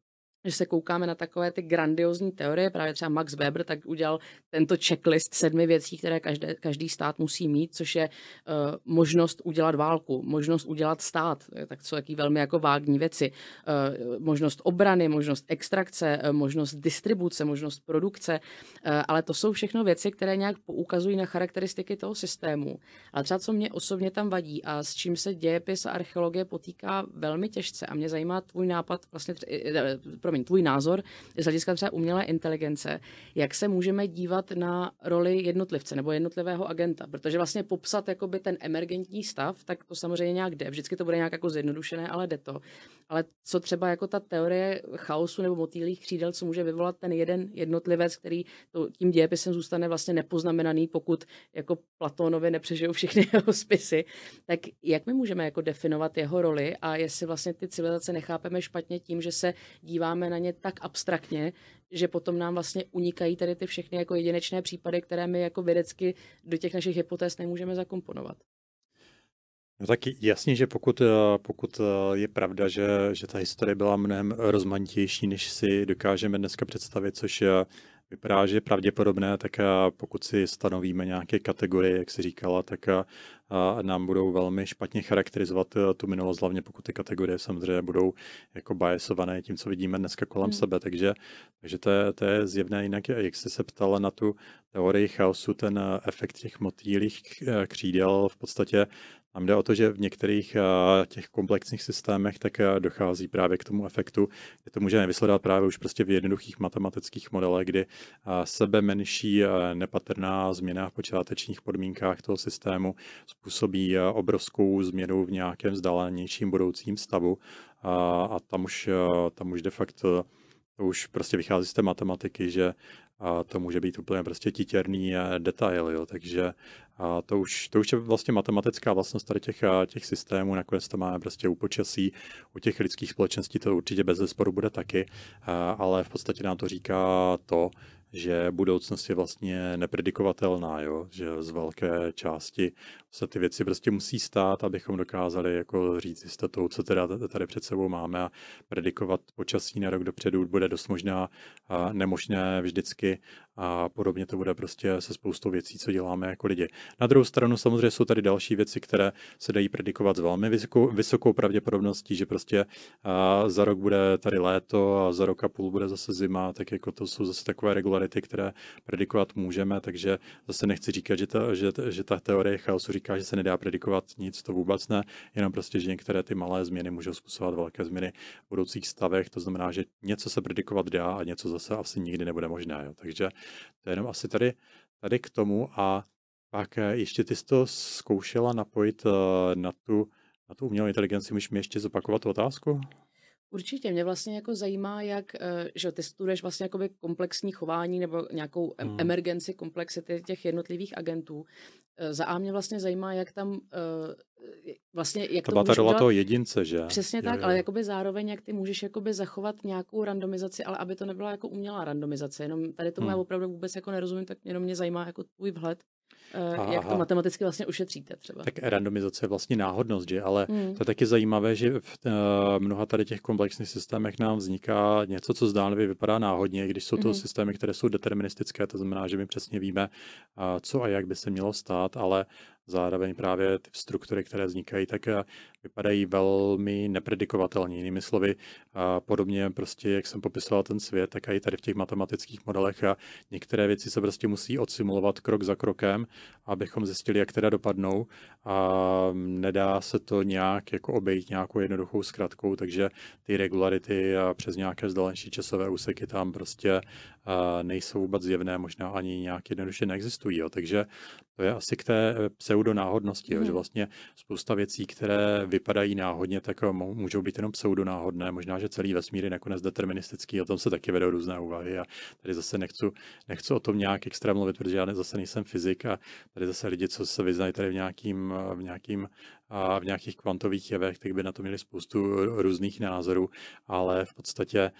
že se koukáme na takové ty grandiozní teorie, právě třeba Max Weber tak udělal tento checklist sedmi věcí, které každé, každý stát musí mít, což je uh, možnost udělat válku, možnost udělat stát, tak co jaký velmi jako vágní věci, uh, možnost obrany, možnost extrakce, uh, možnost distribuce, možnost produkce, uh, ale to jsou všechno věci, které nějak poukazují na charakteristiky toho systému. Ale třeba co mě osobně tam vadí a s čím se dějepis a archeologie potýká velmi těžce a mě zajímá tvůj nápad, vlastně, promiň, promiň, tvůj názor z hlediska třeba umělé inteligence, jak se můžeme dívat na roli jednotlivce nebo jednotlivého agenta, protože vlastně popsat jakoby ten emergentní stav, tak to samozřejmě nějak jde, vždycky to bude nějak jako zjednodušené, ale jde to. Ale co třeba jako ta teorie chaosu nebo motýlých křídel, co může vyvolat ten jeden jednotlivec, který to, tím dějepisem zůstane vlastně nepoznamenaný, pokud jako Platónovi nepřežijou všechny jeho spisy, tak jak my můžeme jako definovat jeho roli a jestli vlastně ty civilizace nechápeme špatně tím, že se díváme díváme na ně tak abstraktně, že potom nám vlastně unikají tady ty všechny jako jedinečné případy, které my jako vědecky do těch našich hypotéz nemůžeme zakomponovat. No tak jasně, že pokud, eh, pokud eh, je pravda, že, že ta historie byla mnohem rozmanitější, než si dokážeme dneska představit, což vypadá, že je pravděpodobné, tak pokud si stanovíme nějaké kategorie, jak si říkala, tak nám budou velmi špatně charakterizovat e, tu minulost, hlavně pokud ty kategorie samozřejmě budou jako biasované tím, co vidíme dneska kolem hmm. sebe. Takže, takže to, je, to je zjevné jinak, jak jste se ptala na tu teorii chaosu, ten efekt těch motýlých křídel v podstatě Nám jde o to, že v některých těch komplexních systémech tak dochází právě k tomu efektu, kdy to můžeme vysledovat právě už prostě v jednoduchých matematických modelech, kdy sebe menší nepatrná změna v počátečních podmínkách toho systému způsobí obrovskou změnu v nějakém vzdálenějším budoucím stavu. A, a tam, už, tam už de facto to už prostě vychází z té matematiky, že a to může být úplně prostě titěrný detail, jo. takže a to, už, to už je vlastně matematická vlastnost tady těch, těch systémů, nakonec to máme prostě u počasí, u těch lidských společností to určitě bez zesporu bude taky, ale v podstatě nám to říká to, že budoucnost je vlastně nepredikovatelná, jo? že z velké části se ty věci prostě musí stát, abychom dokázali jako říct jistotou, co teda tady před sebou máme a predikovat počasí na rok dopředu bude dost možná nemožné vždycky a podobně to bude prostě se spoustou věcí, co děláme jako lidi. Na druhou stranu samozřejmě jsou tady další věci, které se dají predikovat s velmi vysokou, vysokou pravděpodobností, že prostě a za rok bude tady léto a za rok a půl bude zase zima, tak jako to jsou zase takové regularity, které predikovat můžeme, takže zase nechci říkat, že ta, že, že ta teorie chaosu říká, že se nedá predikovat nic, to vůbec ne, jenom prostě, že některé ty malé změny můžou způsobovat velké změny v budoucích stavech, to znamená, že něco se predikovat dá a něco zase asi nikdy nebude možné. Jo. Takže to je jenom asi tady, tady k tomu a pak eh, ještě ty jsi to zkoušela napojit eh, na tu, na tu umělou inteligenci. Můžeš mi ještě zopakovat tu otázku? Určitě, mě vlastně jako zajímá, jak, eh, že ty studuješ vlastně jakoby komplexní chování nebo nějakou hmm. emergenci komplexity těch jednotlivých agentů. Za A mě vlastně zajímá, jak tam vlastně, jak to, to byla ta rola toho jedince, že? Přesně jo, tak, jo. ale jakoby zároveň, jak ty můžeš jakoby zachovat nějakou randomizaci, ale aby to nebyla jako umělá randomizace, jenom tady tomu hmm. já opravdu vůbec jako nerozumím, tak jenom mě zajímá jako tvůj vhled, Aha. jak to matematicky vlastně ušetříte třeba. Tak randomizace je vlastně náhodnost, že? Ale hmm. to je taky zajímavé, že v uh, mnoha tady těch komplexních systémech nám vzniká něco, co zdánlivě vypadá náhodně, když jsou to hmm. systémy, které jsou deterministické, to znamená, že my přesně víme, uh, co a jak by se mělo stát, ale zároveň právě ty struktury, které vznikají, tak eh, vypadají velmi nepredikovatelně. Jinými slovy, a podobně prostě, jak jsem popisoval ten svět, tak i tady v těch matematických modelech a některé věci se prostě musí odsimulovat krok za krokem, abychom zjistili, jak teda dopadnou a nedá se to nějak jako obejít nějakou jednoduchou zkratkou, takže ty regularity a přes nějaké vzdálenější časové úseky tam prostě nejsou vůbec zjevné, možná ani nějak jednoduše neexistují. Jo. Takže to je asi k té eh, pseudonáhodnosti, mm. jo, že mhm. vlastně spousta věcí, které vypadají náhodně, tak eh, můžou být jenom pseudonáhodné. Možná, že celý vesmír je nakonec deterministický, o tom se taky vedou různé úvahy a tady zase nechci, nechci o tom nějak extra mluvit, protože já zase nejsem fyzik a tady zase lidi, co se vyznají tady v nějakým, eh, v nějakým v nějakých kvantových jevech, tak by na to měli spoustu různých názorů, ale v podstatě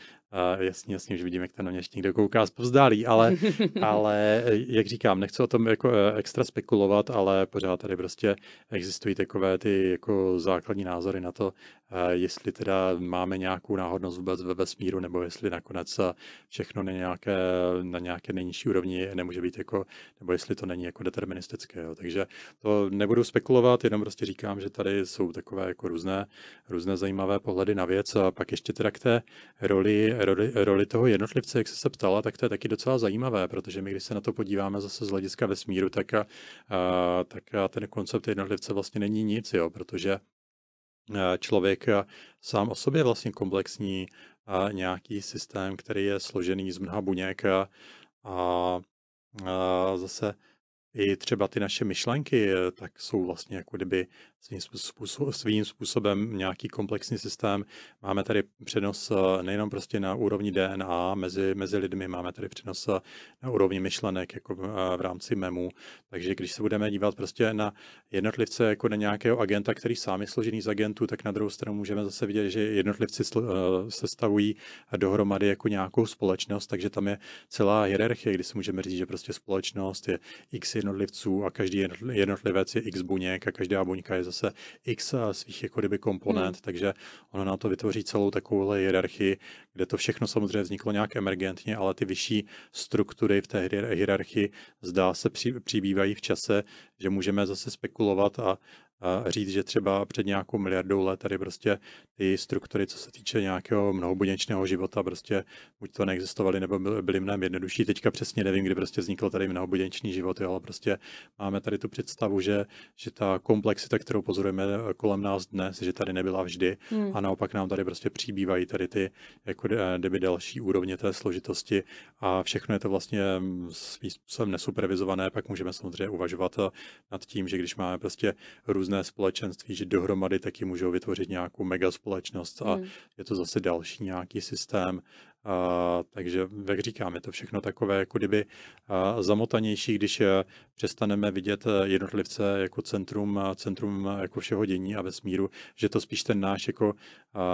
jasně, jasně, že vidím, jak ten na mě ještě někdo kouká zpovzdálí, ale, ale jak říkám, nechci o tom jako eh, extra spekulovat, ale pořád tady prostě existují takové ty jako základní názory na to, uh, jestli teda máme nějakou náhodnost vůbec ve vesmíru, nebo jestli nakonec všechno na nějaké, na nějaké nejnižší úrovni nemůže být jako, nebo jestli to není jako deterministické. Jo. Takže to nebudu spekulovat, jenom prostě říkám, že tady jsou takové jako různé, různé zajímavé pohledy na věc. A pak ještě teda k té roli roli, roli toho jednotlivce, jak jsi se ptala, tak to je taky docela zajímavé, protože my, když se na to podíváme zase z hlediska vesmíru, tak, a, a, tak a ten koncept jednotlivce vlastně není nic, jo, protože člověk sám o sobě vlastně komplexní a nějaký systém, který je složený z mnoha buněk a, a, a zase i třeba ty naše myšlenky, tak jsou vlastně jako kdyby svým, způsob, svým způsobem nějaký komplexní systém. Máme tady přenos eh, nejenom prostě na úrovni DNA mezi, mezi lidmi, máme tady přenos eh, na úrovni myšlenek jako v, eh, rámci MEMu. Takže když se budeme dívat prostě na jednotlivce jako na nějakého agenta, který sám je složený z agentů, tak na druhou stranu můžeme zase vidět, že jednotlivci se stavují dohromady jako nějakou společnost, takže tam je celá hierarchie, kdy si můžeme říct, že prostě společnost je x jednotlivců a každý jednotlivec je x buněk a každá buňka je zase x svých jako kdyby komponent, hmm. takže ono na to vytvoří celou takovou hierarchii, kde to všechno samozřejmě vzniklo nějak emergentně, ale ty vyšší struktury v té hierarchii zdá se při, přibývají v čase, že můžeme zase spekulovat a říct, že třeba před nějakou miliardou let tady prostě ty struktury, co se týče nějakého mnohobuněčného života, prostě buď to neexistovaly, nebo byly mnohem jednodušší. Teďka přesně nevím, kdy prostě vznikl tady mnohobuněčný život, jo, ale prostě máme tady tu představu, že, že ta komplexita, kterou pozorujeme kolem nás dnes, že tady nebyla vždy hmm. a naopak nám tady prostě přibývají tady ty jako kdyby další úrovně té složitosti a všechno je to vlastně svým způsobem nesupervizované, pak můžeme samozřejmě uvažovat nad tím, že když máme prostě různé společenství, že dohromady taky můžou vytvořit nějakou mega společnost a hmm. je to zase další nějaký systém a, takže, jak říkám, je to všechno takové, jako kdyby a, zamotanější, když a, přestaneme vidět jednotlivce jako centrum, centrum jako všeho dění a vesmíru, že to spíš ten náš jako a,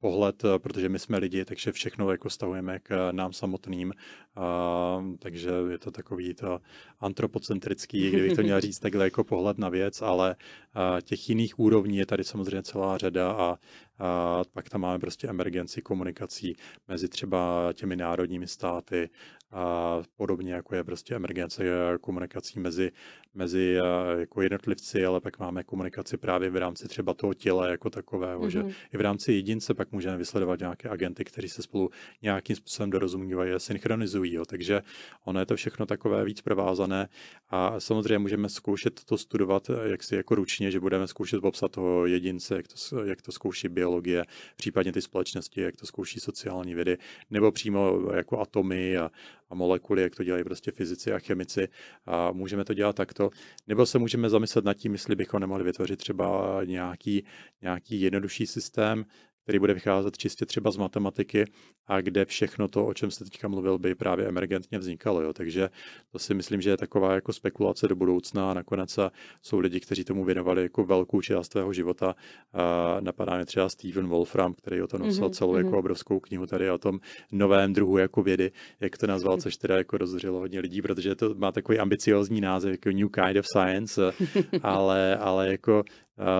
pohled, protože my jsme lidi, takže všechno jako stavujeme k nám samotným, a, takže je to takový to antropocentrický, kdybych to měl říct takhle jako pohled na věc, ale a, těch jiných úrovní je tady samozřejmě celá řada a a pak tam máme prostě emergenci komunikací mezi třeba těmi národními státy a podobně jako je prostě emergence komunikací mezi, mezi jako jednotlivci, ale pak máme komunikaci právě v rámci třeba toho těla jako takového, mm-hmm. že i v rámci jedince pak můžeme vysledovat nějaké agenty, kteří se spolu nějakým způsobem dorozumívají a synchronizují. Jo. Takže ono je to všechno takové víc provázané a samozřejmě můžeme zkoušet to studovat jak si jako ručně, že budeme zkoušet popsat toho jedince, jak to, jak to zkouší biologie, případně ty společnosti, jak to zkouší sociální vědy, nebo přímo jako atomy a, a molekuly, jak to dělají prostě fyzici a chemici. A můžeme to dělat takto. Nebo se můžeme zamyslet nad tím, jestli bychom nemohli vytvořit třeba nějaký, nějaký jednodušší systém, který bude vycházet čistě třeba z matematiky a kde všechno to, o čem jste teďka mluvil, by právě emergentně vznikalo. Jo. Takže to si myslím, že je taková jako spekulace do budoucna a nakonec jsou lidi, kteří tomu věnovali jako velkou část svého života. A napadá mě třeba Steven Wolfram, který o to nosil mm-hmm, celou mm-hmm. jako obrovskou knihu tady o tom novém druhu jako vědy, jak to nazval, což teda jako rozhořilo hodně lidí, protože to má takový ambiciozní název, jako New Kind of Science, ale, ale jako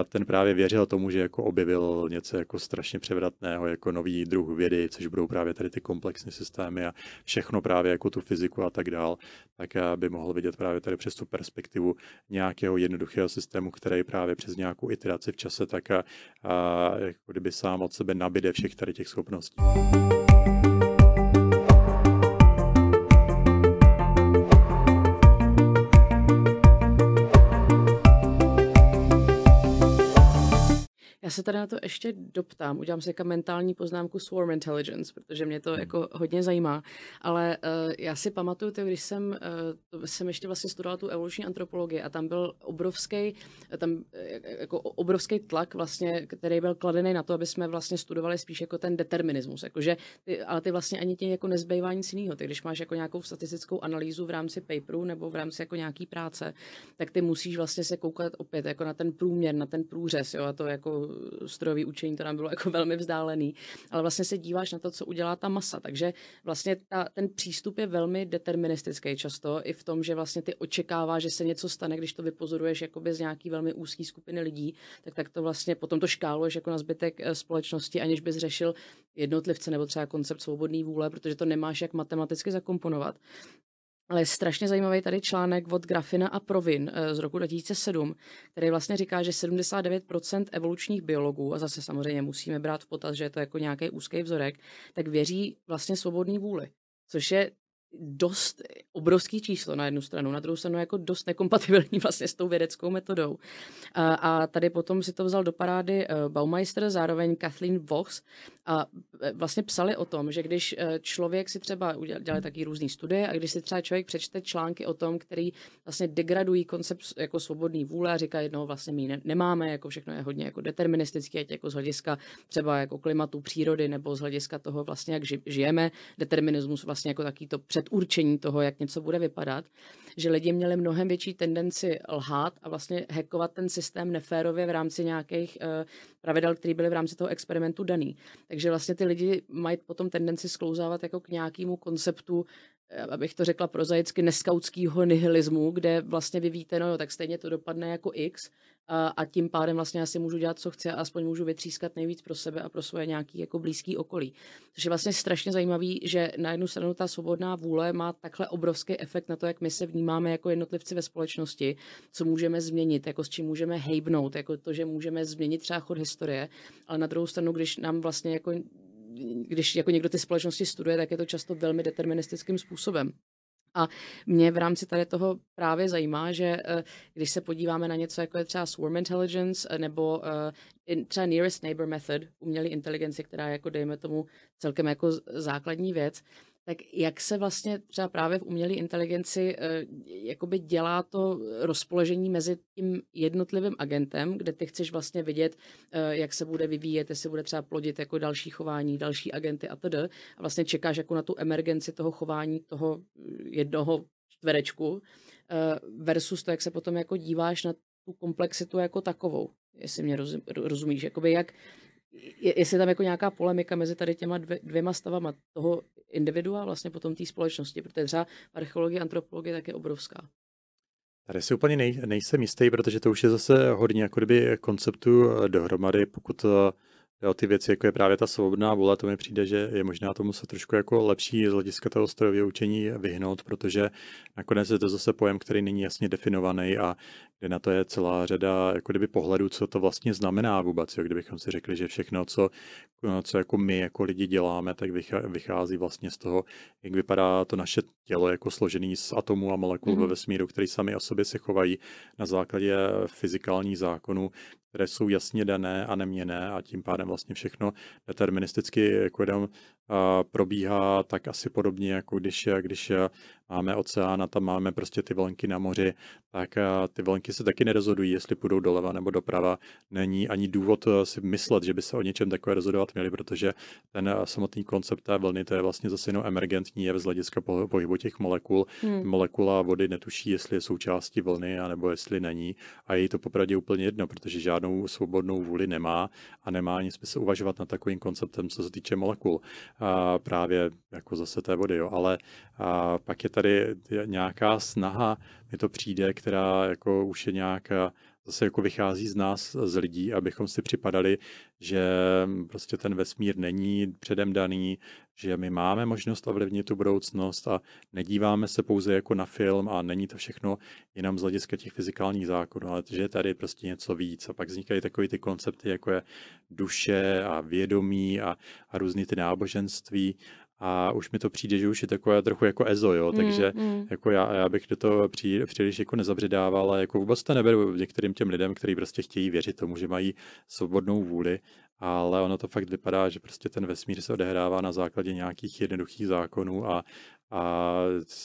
ten právě věřil tomu, že jako objevil něco jako strašně převratného, jako nový druh vědy, což budou právě tady ty komplexní systémy a všechno právě jako tu fyziku a tak dál, tak by mohl vidět právě tady přes tu perspektivu nějakého jednoduchého systému, který právě přes nějakou iteraci v čase tak a, a jako kdyby sám od sebe nabide všech tady těch schopností. Se tady na to ještě doptám, udělám si jako mentální poznámku Swarm Intelligence, protože mě to hmm. jako hodně zajímá, ale uh, já si pamatuju, to, když jsem, uh, jsem ještě vlastně studovala tu evoluční antropologii a tam byl obrovský, tam jako obrovský tlak vlastně, který byl kladený na to, aby jsme vlastně studovali spíš jako ten determinismus, jakože ty, ale ty vlastně ani tě jako nezbývá nic jiného. Ty, když máš jako nějakou statistickou analýzu v rámci paperu nebo v rámci jako nějaký práce, tak ty musíš vlastně se koukat opět jako na ten průměr, na ten průřez, jo, a to jako strojový učení, to nám bylo jako velmi vzdálený, ale vlastně se díváš na to, co udělá ta masa. Takže vlastně ta, ten přístup je velmi deterministický často i v tom, že vlastně ty očekává, že se něco stane, když to vypozoruješ jakoby z nějaký velmi úzký skupiny lidí, tak, tak to vlastně potom to škáluješ jako na zbytek eh, společnosti, aniž bys řešil jednotlivce nebo třeba koncept svobodné vůle, protože to nemáš jak matematicky zakomponovat. Ale je strašně zajímavý tady článek od Grafina a Provin eh, z roku 2007, který vlastně říká, že 79% evolučních biologů, a zase samozřejmě musíme brát v potaz, že je to jako nějaký úzký vzorek, tak věří vlastně svobodný vůli. Což je dost obrovský číslo na jednu stranu, na druhou stranu jako dost nekompatibilní vlastně s tou vědeckou metodou. A, a tady potom si to vzal do parády uh, Baumeister, zároveň Kathleen Vox a e, vlastně psali o tom, že když e, člověk si třeba udělali taky různé studie a když si třeba člověk přečte články o tom, který vlastně degradují koncept jako svobodný vůle a říká, no vlastně my ne, nemáme, jako všechno je hodně jako deterministické, ať jako z hlediska třeba jako klimatu, přírody nebo z hlediska toho vlastně, jak žijeme, determinismus vlastně jako taký to předurčení toho, jak něco bude vypadat, že lidi měli mnohem větší tendenci lhát a vlastně hackovat ten systém neférově v rámci nějakých uh, pravidel, které byly v rámci toho experimentu daný. Takže vlastně ty lidi mají potom tendenci sklouzávat jako k nějakému konceptu abych to řekla prozaicky, neskautského nihilismu, kde vlastně vy víte, no jo, tak stejně to dopadne jako X a, tím pádem vlastně asi můžu dělat, co chci a aspoň můžu vytřískat nejvíc pro sebe a pro svoje nějaký jako blízký okolí. Což je vlastně strašně zajímavý, že na jednu stranu ta svobodná vůle má takhle obrovský efekt na to, jak my se vnímáme jako jednotlivci ve společnosti, co můžeme změnit, jako s čím můžeme hejbnout, jako to, že můžeme změnit třeba chod historie, ale na druhou stranu, když nám vlastně jako když jako někdo ty společnosti studuje, tak je to často velmi deterministickým způsobem. A mě v rámci tady toho právě zajímá, že eh, když se podíváme na něco, jako je třeba swarm intelligence eh, nebo eh, třeba nearest neighbor method, umělé inteligenci, která je jako, dejme tomu, celkem jako základní věc, tak jak se vlastně třeba právě v umělé inteligenci eh, jakoby dělá to rozpoložení mezi tím jednotlivým agentem, kde ty chceš vlastně vidět, eh, jak se bude vyvíjet, jestli bude třeba plodit jako další chování, další agenty a td. A vlastně čekáš jako na tu emergenci toho chování toho jednoho čtverečku eh, versus to, jak se potom jako díváš na tu komplexitu jako takovou, jestli mě rozumíš, jakoby jak, jestli tam jako nějaká polemika mezi tady těma dvě, dvěma stavama toho individua vlastně potom té společnosti, protože třeba archeologie, antropologie tak je obrovská. Tady si úplně nej, nejsem jistý, protože to už je zase hodně jako kdyby konceptu eh, dohromady, pokud eh, Jo, ty věci, jako je právě ta svobodná vůle, to mi přijde, že je možná tomu se trošku jako lepší z hlediska toho strojového učení vyhnout, protože nakonec je to zase pojem, který není jasně definovaný a kde na to je celá řada jako kdyby pohledů, co to vlastně znamená vůbec. Jo, kdybychom si řekli, že všechno, co, co jako my jako lidi děláme, tak vychází vlastně z toho, jak vypadá to naše tělo jako složený z atomů a molekul mm-hmm. ve vesmíru, které sami o sobě se chovají na základě fyzikálních zákonů, které jsou jasně dané a neměné a tím pádem vlastně všechno deterministicky jako jenom probíhá tak asi podobně, jako když, když máme oceán a tam máme prostě ty vlnky na moři, tak ty vlnky se taky nerozhodují, jestli půjdou doleva nebo doprava. Není ani důvod e, si myslet, že by se o něčem takové rozhodovat měli, protože ten e, samotný koncept té vlny, to je vlastně zase jenom emergentní je z hlediska pohybu těch molekul. Hmm. Molekula vody netuší, jestli je součástí vlny, anebo jestli není. A je to popravdě úplně jedno, protože žádnou svobodnou vůli nemá a nemá ani smysl uvažovat nad takovým konceptem, co se týče molekul. A právě jako zase té vody, jo. Ale a pak je tady nějaká snaha, mi to přijde, která jako už je nějaká zase jako vychází z nás, z lidí, abychom si připadali, že prostě ten vesmír není předem daný, že my máme možnost ovlivnit tu budoucnost a nedíváme se pouze jako na film a není to všechno jenom z hlediska těch fyzikálních zákonů, ale že je tady prostě něco víc. A pak vznikají takové ty koncepty, jako je duše a vědomí a, a různý ty náboženství a už mi to přijde, že už je takové trochu jako EZO, jo, mm, takže mm. jako já, já bych do toho pří, příliš jako nezabředával, ale jako vůbec to neberu některým těm lidem, kteří prostě chtějí věřit tomu, že mají svobodnou vůli, ale ono to fakt vypadá, že prostě ten vesmír se odehrává na základě nějakých jednoduchých zákonů a, a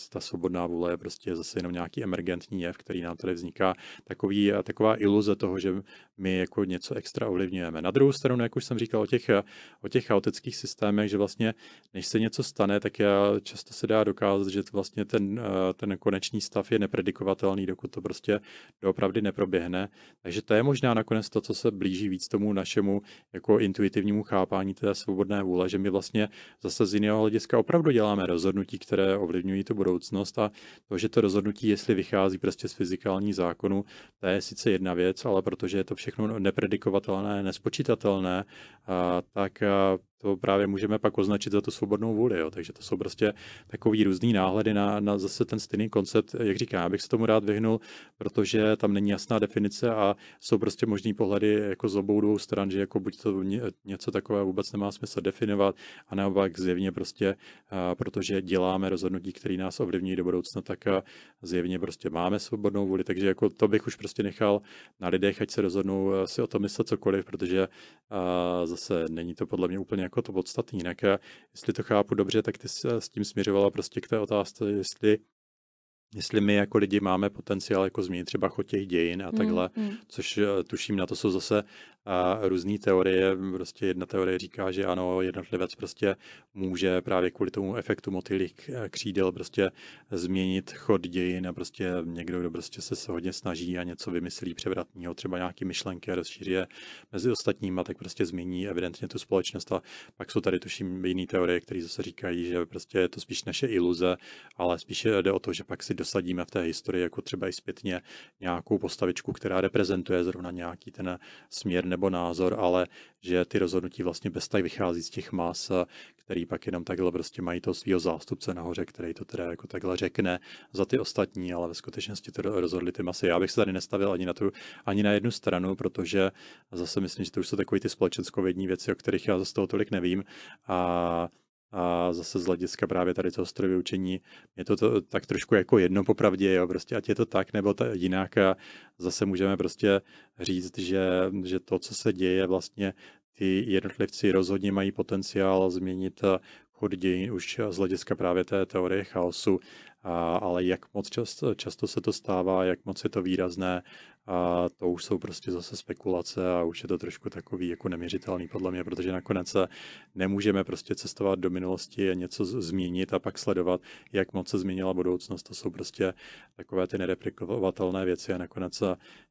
ta svobodná vůle je prostě zase jenom nějaký emergentní jev, který nám tady vzniká. Takový, taková iluze toho, že my jako něco extra ovlivňujeme. Na druhou stranu, jak už jsem říkal o těch, o těch chaotických systémech, že vlastně než se něco stane, tak často se dá dokázat, že vlastně ten, ten konečný stav je nepredikovatelný, dokud to prostě doopravdy neproběhne. Takže to je možná nakonec to, co se blíží víc tomu našemu jako intuitivnímu chápání té svobodné vůle, že my vlastně zase z jiného hlediska opravdu děláme rozhodnutí, které ovlivňují tu budoucnost a to, že to rozhodnutí, jestli vychází prostě z fyzikální zákonu, to je sice jedna věc, ale protože je to všechno nepredikovatelné, nespočítatelné, a, tak a, to právě můžeme pak označit za tu svobodnou vůli. Jo. Takže to jsou prostě takový různý náhledy na, na zase ten stejný koncept. Jak říkám, já bych se tomu rád vyhnul, protože tam není jasná definice a jsou prostě možný pohledy jako z obou dvou stran, že jako buď to něco takového vůbec nemá smysl definovat, a naopak zjevně prostě, a, protože děláme rozhodnutí, které nás ovlivní do budoucna, tak a zjevně prostě máme svobodnou vůli. Takže jako to bych už prostě nechal na lidech, ať se rozhodnou si o tom myslet cokoliv, protože a, zase není to podle mě úplně jako to podstatné. Jinak, jestli to chápu dobře, tak ty s tím směřovala prostě k té otázce, jestli jestli my jako lidi máme potenciál jako změnit třeba chod těch dějin a takhle, mm, mm. což eh, tuším na to jsou zase a různé teorie. Prostě jedna teorie říká, že ano, jednotlivec prostě může právě kvůli tomu efektu motýlých křídel prostě změnit chod dějin a prostě někdo, kdo prostě se hodně snaží a něco vymyslí převratného, třeba nějaký myšlenky a rozšíří je mezi ostatníma, tak prostě změní evidentně tu společnost. A pak jsou tady tuším jiné teorie, které zase říkají, že prostě je to spíš naše iluze, ale spíše jde o to, že pak si dosadíme v té historii jako třeba i zpětně nějakou postavičku, která reprezentuje zrovna nějaký ten směr nebo názor, ale že ty rozhodnutí vlastně bez tak vychází z těch mas, který pak jenom takhle prostě mají toho svého zástupce nahoře, který to teda jako takhle řekne za ty ostatní, ale ve skutečnosti to rozhodli ty masy. Já bych se tady nestavil ani na, tu, ani na jednu stranu, protože zase myslím, že to už jsou takové ty společenskovědní věci, o kterých já zase toho tolik nevím. A a zase z hlediska právě tady toho strojového učení je to, to tak trošku jako jedno popravdě, jo, prostě ať je to tak nebo ta, jinak. A zase můžeme prostě říct, že, že to, co se děje vlastně ty jednotlivci rozhodně mají potenciál změnit chod dějin už z hlediska právě té teorie chaosu, a, ale jak moc často, často se to stává, jak moc je to výrazné, a to už jsou prostě zase spekulace a už je to trošku takový jako neměřitelný podle mě, protože nakonec se nemůžeme prostě cestovat do minulosti a něco změnit a pak sledovat, jak moc se změnila budoucnost. To jsou prostě takové ty nereplikovatelné věci a nakonec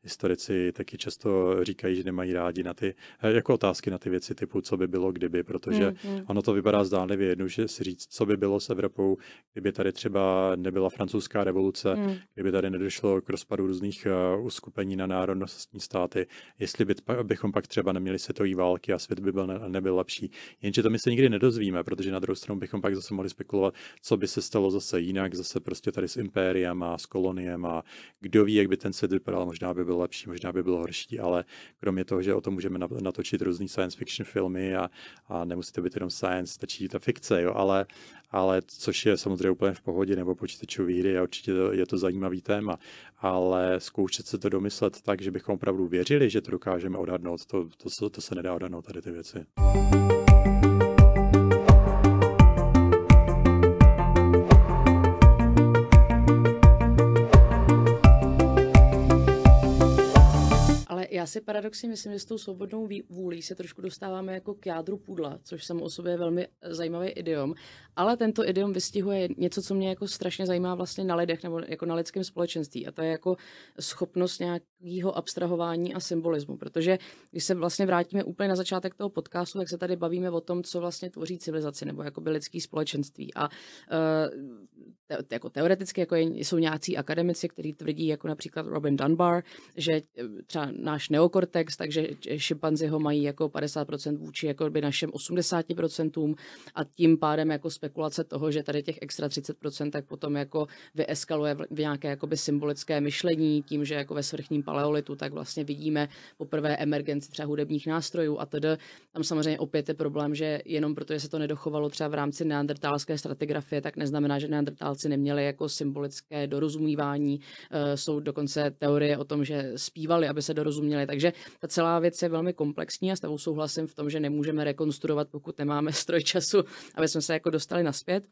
historici taky často říkají, že nemají rádi na ty, eh, jako otázky na ty věci typu, co by bylo, kdyby, protože mm-hmm. ono to vypadá zdánlivě jednou, že si říct, co by bylo s Evropou, kdyby tady třeba nebyla francouzská revoluce, mm. kdyby tady nedošlo k rozpadu různých uh, uskupení rozdělení na národnostní státy, jestli by, bychom pak třeba neměli světové války a svět by byl ne, nebyl lepší. Jenže to my se nikdy nedozvíme, protože na druhou stranu bychom pak zase mohli spekulovat, co by se stalo zase jinak, zase prostě tady s impériem a s koloniem a kdo ví, jak by ten svět vypadal, možná by byl lepší, možná by byl horší, ale kromě toho, že o tom můžeme natočit různý science fiction filmy a, a nemusí to být jenom science, stačí ta fikce, jo, ale, ale což je samozřejmě úplně v pohodě, nebo počítačové hry a určitě je to zajímavý téma, ale zkoušet se to domyslet tak, že bychom opravdu věřili, že to dokážeme odhadnout, to, to, to, se nedá odhadnout tady ty věci. Já si paradoxně myslím, že s tou svobodnou vůlí se trošku dostáváme jako k jádru pudla, což samo o sobě je velmi zajímavý idiom, ale tento idiom vystihuje něco, co mě jako strašně zajímá vlastně na lidech nebo jako na lidském společenství. A to je jako schopnost nějakého abstrahování a symbolismu, protože když se vlastně vrátíme úplně na začátek toho podcastu, tak se tady bavíme o tom, co vlastně tvoří civilizaci nebo jako by lidský společenství. A uh, te, jako teoreticky jako jsou nějací akademici, kteří tvrdí, jako například Robin Dunbar, že eh, třeba náš neokortex, takže šimpanzi ho mají jako 50% vůči jako by našem 80% a tím pádem jako spekulace toho, že tady těch extra 30% tak potom jako vyeskaluje v nějaké jakoby symbolické myšlení tím, že jako ve svrchním paleolitu tak vlastně vidíme poprvé emergenci třeba hudebních nástrojů a tedy tam samozřejmě opět je problém, že jenom protože se to nedochovalo třeba v rámci neandertálské stratigrafie, tak neznamená, že neandertálci neměli jako symbolické dorozumívání. Eh, jsou dokonce teorie o tom, že zpívali, aby se dorozuměli. Takže ta celá věc je velmi komplexní a s tebou souhlasím v tom, že nemůžeme rekonstruovat, pokud nemáme stroj času, aby jsme se jako dostali naspět.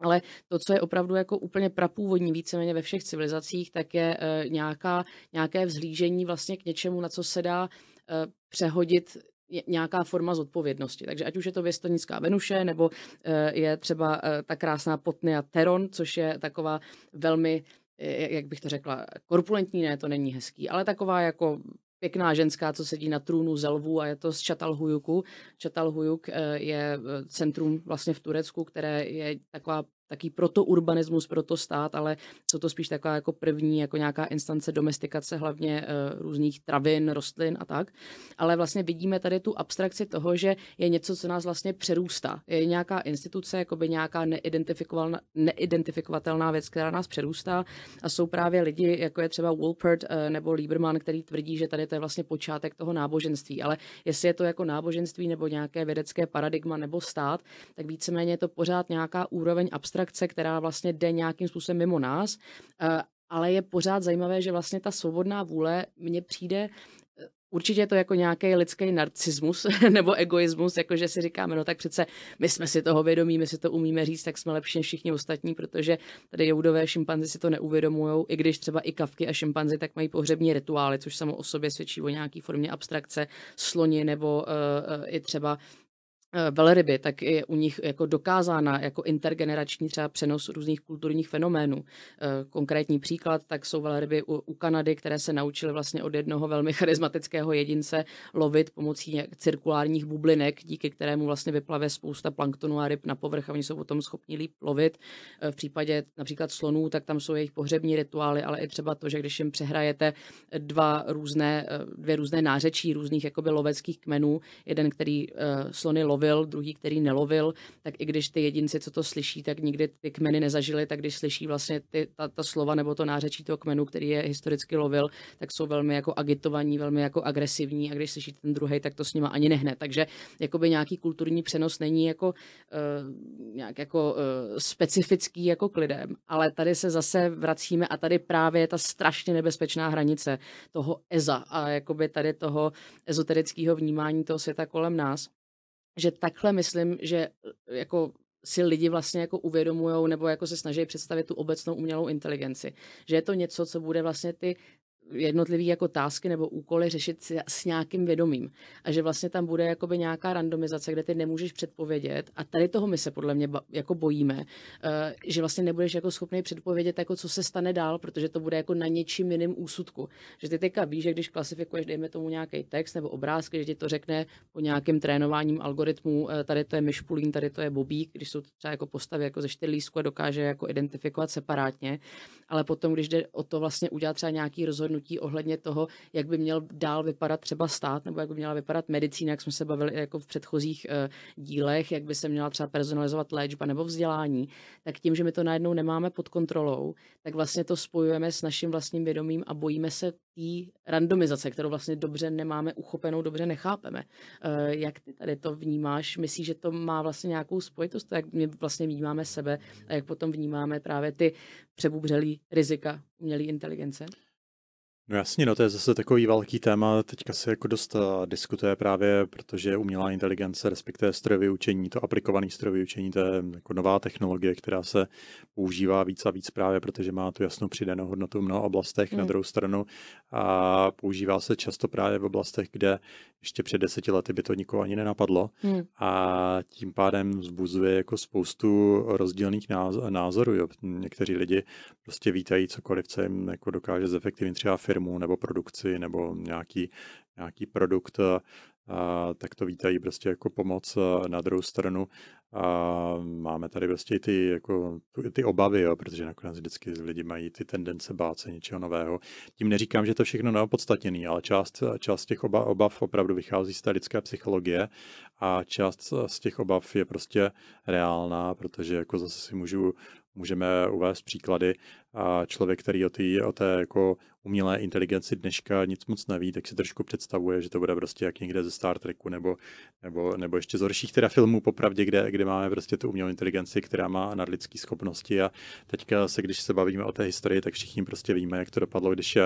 Ale to, co je opravdu jako úplně prapůvodní víceméně ve všech civilizacích, tak je uh, nějaká, nějaké vzhlížení vlastně k něčemu, na co se dá uh, přehodit nějaká forma zodpovědnosti. Takže ať už je to věstonická Venuše, nebo eh, je třeba eh, ta krásná Potnia Teron, což je taková velmi, eh, jak bych to řekla, korpulentní, ne, to není hezký, ale taková jako pěkná ženská, co sedí na trůnu zelvu a je to z Čatalhujuku. Čatalhujuk je centrum vlastně v Turecku, které je taková taký protourbanismus, protostát, ale jsou to spíš taková jako první, jako nějaká instance domestikace hlavně uh, různých travin, rostlin a tak. Ale vlastně vidíme tady tu abstrakci toho, že je něco, co nás vlastně přerůstá. Je nějaká instituce, jako by nějaká neidentifikovatelná, neidentifikovatelná věc, která nás přerůstá a jsou právě lidi, jako je třeba Wolpert uh, nebo Lieberman, který tvrdí, že tady to je vlastně počátek toho náboženství. Ale jestli je to jako náboženství nebo nějaké vědecké paradigma nebo stát, tak víceméně je to pořád nějaká úroveň abstrakce abstrakce, která vlastně jde nějakým způsobem mimo nás, eh, ale je pořád zajímavé, že vlastně ta svobodná vůle mně přijde eh, určitě je to jako nějaký lidský narcismus nebo egoismus, jako že si říkáme, no tak přece my jsme si toho vědomí, my si to umíme říct, tak jsme lepší než všichni ostatní, protože tady joudové šimpanzi si to neuvědomují, i když třeba i kavky a šimpanzi tak mají pohřební rituály, což samo o sobě svědčí o nějaký formě abstrakce, sloni nebo uh, i třeba velryby, tak je u nich jako dokázána jako intergenerační třeba přenos různých kulturních fenoménů. Eh, konkrétní příklad, tak jsou velryby u, u Kanady, které se naučily vlastně od jednoho velmi charismatického jedince lovit pomocí cirkulárních bublinek, díky kterému vlastně vyplave spousta planktonu a ryb na povrch a oni jsou potom schopni líp lovit. Eh, v případě například slonů, tak tam jsou jejich pohřební rituály, ale i třeba to, že když jim přehrajete dva různé, dvě různé nářečí různých jakoby loveckých kmenů, jeden, který slony loví lovil, druhý, který nelovil, tak i když ty jedinci, co to slyší, tak nikdy ty kmeny nezažili, tak když slyší vlastně ty, ta, ta slova nebo to nářečí toho kmenu, který je historicky lovil, tak jsou velmi jako agitovaní, velmi jako agresivní a když slyší ten druhý, tak to s nima ani nehne. Takže jakoby nějaký kulturní přenos není jako uh, nějak jako uh, specifický jako k lidem, ale tady se zase vracíme a tady právě je ta strašně nebezpečná hranice toho EZA a jakoby tady toho ezoterického vnímání toho světa kolem nás že takhle myslím, že eh, jako si lidi vlastně jako uvědomujou nebo jako se snaží představit tu obecnou umělou inteligenci. Že je to něco, co bude vlastně ty jednotlivé jako tásky nebo úkoly řešit s, nějakým vědomím. A že vlastně tam bude jakoby nějaká randomizace, kde ty nemůžeš předpovědět. A tady toho my se podle mě jako bojíme, uh, že vlastně nebudeš jako schopný předpovědět, jako co se stane dál, protože to bude jako na něčím jiným úsudku. Že ty teďka víš, že když klasifikuješ, dejme tomu nějaký text nebo obrázky, že ti to řekne po nějakým trénováním algoritmů, uh, tady to je myšpulín, tady to je bobík, když jsou třeba jako postavy jako ze čtyřlístku a dokáže jako identifikovat separátně. Ale potom, když jde o to vlastně udělat třeba nějaký rozhodnutí, rozhodnutí ohledně toho, jak by měl dál vypadat třeba stát, nebo jak by měla vypadat medicína, jak jsme se bavili jako v předchozích uh, dílech, jak by se měla třeba personalizovat léčba nebo vzdělání, tak tím, že my to najednou nemáme pod kontrolou, tak vlastně to spojujeme s naším vlastním vědomím a bojíme se té randomizace, kterou vlastně dobře nemáme uchopenou, dobře nechápeme. Uh, jak ty tady to vnímáš? Myslíš, že to má vlastně nějakou spojitost, jak my vlastně vnímáme sebe a jak potom vnímáme právě ty přebubřelý rizika umělé inteligence? No jasně, no to je zase takový velký téma, teďka se jako dost uh, diskutuje právě, protože umělá inteligence, respektive strojové učení, to aplikované strojové učení, to je jako nová technologie, která se používá víc a víc právě, protože má tu jasnou přidanou hodnotu v mnoha oblastech. Hmm. Na druhou stranu a používá se často právě v oblastech, kde ještě před deseti lety by to nikoho ani nenapadlo hmm. a tím pádem vzbuzuje jako spoustu rozdílných názorů. Jo. Někteří lidi prostě vítají cokoliv, co jim jako dokáže zefektivnit třeba firmu nebo produkci nebo nějaký, nějaký produkt, a, tak to vítají prostě jako pomoc na druhou stranu. A máme tady prostě ty, jako, ty obavy, jo, protože nakonec vždycky lidi mají ty tendence bát se něčeho nového. Tím neříkám, že to všechno neopodstatněný, ale část, část těch obav, obav opravdu vychází z té lidské psychologie a část z těch obav je prostě reálná, protože jako zase si můžu Můžeme uvést příklady a člověk, který o, tý, o té jako umělé inteligenci dneška nic moc neví, tak si trošku představuje, že to bude prostě jak někde ze Star Treku nebo, nebo, nebo ještě z horších teda filmů popravdě, kde, kde máme prostě tu umělou inteligenci, která má nadlidské schopnosti a teďka se, když se bavíme o té historii, tak všichni prostě víme, jak to dopadlo, když